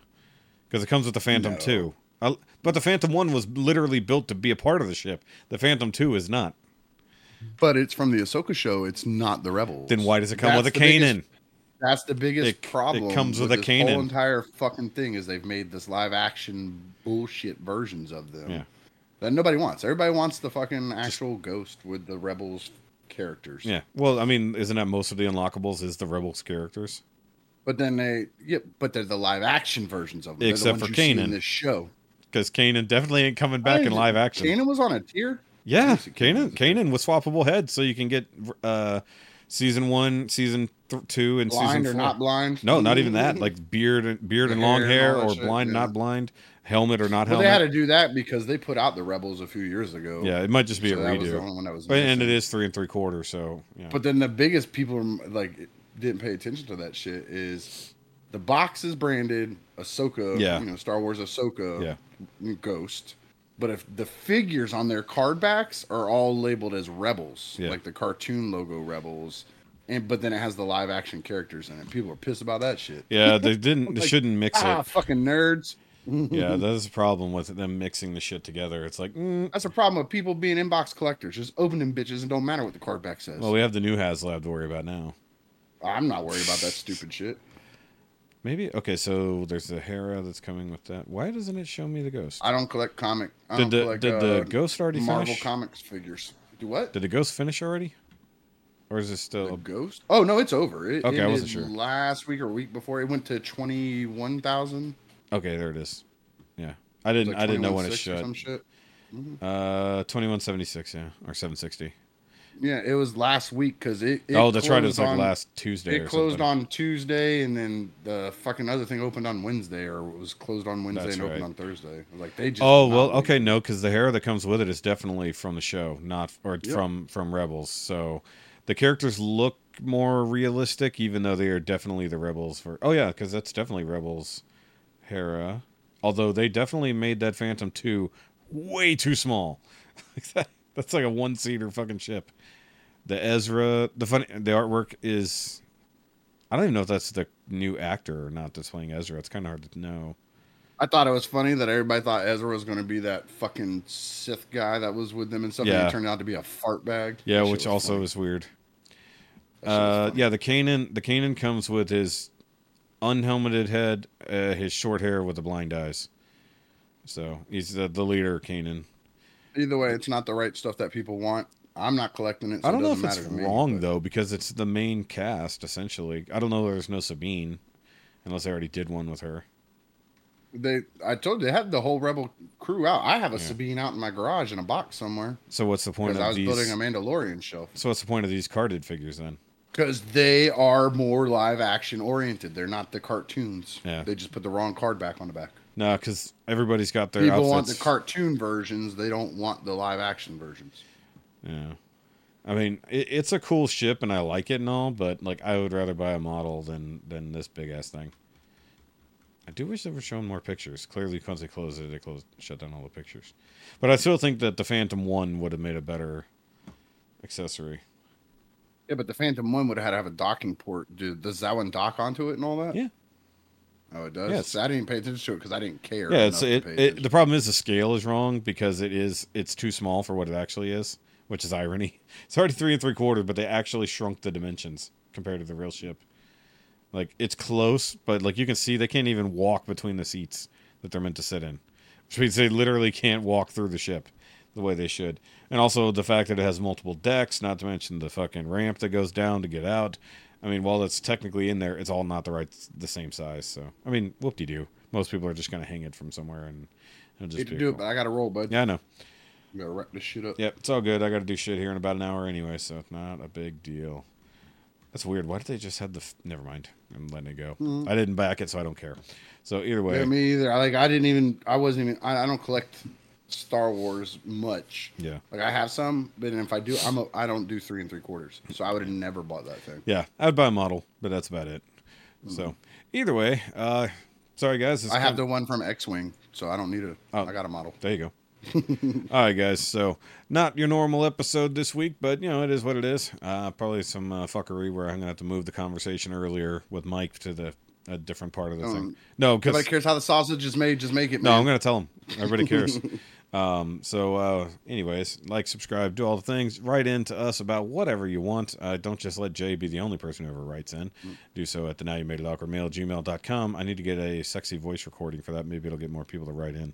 because it comes with the Phantom No. Two. Uh, but the Phantom One was literally built to be a part of the ship. The Phantom Two is not. But it's from the Ahsoka show. It's not the Rebels. Then why does it come That's with a the biggest- Kanan? That's the biggest It- it comes with a this Kanan. whole entire fucking thing is they've made this live action bullshit versions of them Yeah. that nobody wants. Everybody wants the fucking actual ghost with the Rebels characters. Yeah. Well, I mean, isn't that most of the unlockables is the Rebels characters? But then they, yeah, but they're the live action versions of them. They're the Except for see in Kanan. this show. Because Kanan definitely ain't coming back in live action. Kanan was on a tier. Yeah, Kanan. Kanan was swappable heads, so you can get uh, season one, season th- two, and Blind season or four. not blind? No, not even that. Like beard, and beard and long hair hair, and all that or shit, blind, yeah. not blind, helmet or not helmet. Well, they had to do that because they put out the Rebels a few years ago. yeah, it might just be So a that was the redo. only one that was But, and it is three and three quarters, so yeah. But then the biggest people like didn't pay attention to that shit is the box is branded Ahsoka, Yeah. you know, Star Wars Ahsoka Yeah. Ghost. But if the figures on their card backs are all labeled as Rebels, Yeah. like the cartoon logo Rebels, and but then it has the live action characters in it. People are pissed about that shit. Yeah, they didn't. They shouldn't mix Ah, it. fucking nerds. Yeah, that's the problem with them mixing the shit together. It's like, mm, That's a problem with people being inbox collectors. Just open them bitches and don't matter what the card back says. well, we have the new HasLab to worry about now. I'm not worried about that stupid shit. Maybe okay. So there's the Hera that's coming with that. Why doesn't it show me the ghost? I don't collect comic. I Did don't the collect, did the uh, ghost already Marvel finish? Comics figures. Do what? Did the ghost finish already, or is it The a ghost? Oh no, it's over. It Okay, I wasn't sure. Last week or week before, it went to twenty one thousand. Okay, there it is. Yeah, I didn't. I didn't know when it shut. Some shit. Uh, twenty one seventy six. Yeah, or seven sixty. Yeah, it was last week because it, it. Oh, that's right. It was like on- last Tuesday. It closed something. on Tuesday, and then the fucking other thing opened on Wednesday, or it was closed on Wednesday That's and opened on Thursday. Like they just. Oh well, okay, no, because the hair that comes with it is definitely from the show, not or Yep. from from Rebels. So the characters look more realistic, even though they are definitely the Rebels. For oh yeah, because that's definitely Rebels Hera. Although they definitely made that Phantom two way too small. that's like a one seater fucking ship. The Ezra, the funny, the artwork is. I don't even know if that's the new actor or not that's playing Ezra. It's kind of hard to know. I thought it was funny that everybody thought Ezra was going to be that fucking Sith guy that was with them and stuff. And Yeah. he turned out to be a fart bag. Yeah, That which also funny. is weird. That shit was Uh, yeah, the Kanan, the Kanan comes with his unhelmeted head, uh, his short hair with the blind eyes. So he's the, the leader, Kanan. Either way, it's not the right stuff that people want. I'm not collecting it. So I don't it know if it's me, wrong but- though, because it's the main cast essentially. I don't know. There's no Sabine, unless they already did one with her. They, I told you, they had the whole Rebel crew out. I have a Yeah. Sabine out in my garage in a box somewhere So what's the point because of I was these? building a Mandalorian shelf. So what's the point of these carded figures then? Because they are more live action oriented. They're not the cartoons. Yeah. They just put the wrong card back on the back. No, because everybody's got their People outfits. want the cartoon versions. They don't want the live action versions. Yeah. I mean, it, it's a cool ship and I like it and all, but like I would rather buy a model than than this big ass thing. I do wish they were showing more pictures. Clearly, once they closed it, they closed shut down all the pictures. But I still think that the Phantom One would have made a better accessory. Yeah, but the Phantom One would have had to have a docking port. Do, does that one dock onto it and all that? Yeah. Oh, it does. Yeah, I didn't pay attention to it because I didn't care. Yeah, it's it, it. The problem is the scale is wrong because it is it's too small for what it actually is, which is irony. It's already three and three quarters, but they actually shrunk the dimensions compared to the real ship. Like it's close, but like you can see they can't even walk between the seats that they're meant to sit in, which means they literally can't walk through the ship the way they should. And also the fact that it has multiple decks, not to mention the fucking ramp that goes down to get out. I mean, while it's technically in there, it's all not the right, the same size. So I mean, whoop de doo. Most people are just gonna hang it from somewhere and it'll just Hate to be do it, but I got to roll, bud. Yeah, I know. I got to wrap this shit up. Yep, it's all good. I got to do shit here in about an hour anyway, so it's not a big deal. That's weird. Why did they just have the? F- Never mind. I'm letting it go. Mm-hmm. I didn't back it, so I don't care. So either way, Yeah, me either. I like. I didn't even. I wasn't even. I, I don't collect Star Wars much. yeah, Like I have some, but if I do, I'm a. I don't do three and three quarters. So I would have never bought that thing. yeah. I'd buy a model, but that's about it. So either way, uh, sorry guys. I have kind- the one from X-wing, so I don't need a. Oh. I got a model. There you go. All right, guys. So, not your normal episode this week, but you know it is what it is. Uh, probably some uh, fuckery where I'm gonna have to move the conversation earlier with Mike to the a different part of the thing. Um, No, because Nobody cares how the sausage is made. Just make it. no, man. I'm gonna tell him. Everybody cares. um, so, uh, anyways, like, subscribe, do all the things. Write in to us about whatever you want. Uh, don't just let Jay be the only person who ever writes in. Do so at the now you made it awkward mail gmail.com. I need to get a sexy voice recording for that. Maybe it'll get more people to write in.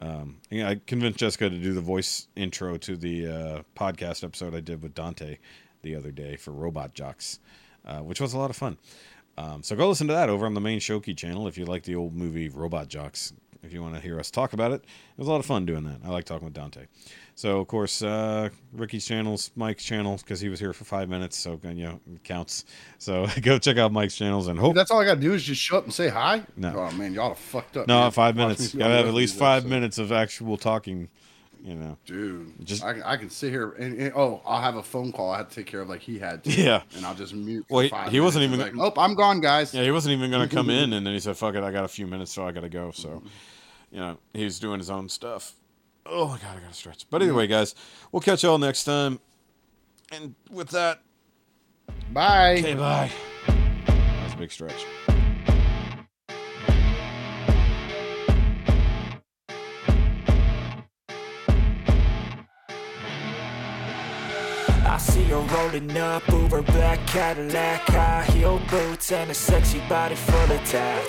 Um, I convinced Jessica to do the voice intro to the uh, podcast episode I did with Dante the other day for Robot Jox, uh, which was a lot of fun. Um, so go listen to that over on the main Shoky channel if you like the old movie Robot Jox. If you want to hear us talk about it, it was a lot of fun doing that. I like talking with Dante. So of course, uh, Rikki's channels, Mike's channels, because he was here for five minutes, so you know it counts. So go check out Mike's channels and hope. That's all I gotta do is just show up and say hi. No. Oh man, y'all are fucked up. No, man. five minutes. Gotta have at least five minutes of actual talking. You know. Dude, Just- I, I can sit here and, and- oh, I'll have a phone call I have to take care of like he had to. Yeah. and I'll just mute. Well, for he- five he wasn't even- like, oh, I'm gone, guys. Yeah, he wasn't even going to come in, and then he said, "Fuck it, I got a few minutes, so I got to go." So, you know, he's doing his own stuff. Oh my god, I got to stretch. But anyway, guys, we'll catch y'all next time. And with that, Bye. Okay, bye. That's a big stretch. I see her rolling up, Uber black Cadillac, high heel boots, and a sexy body full of tats.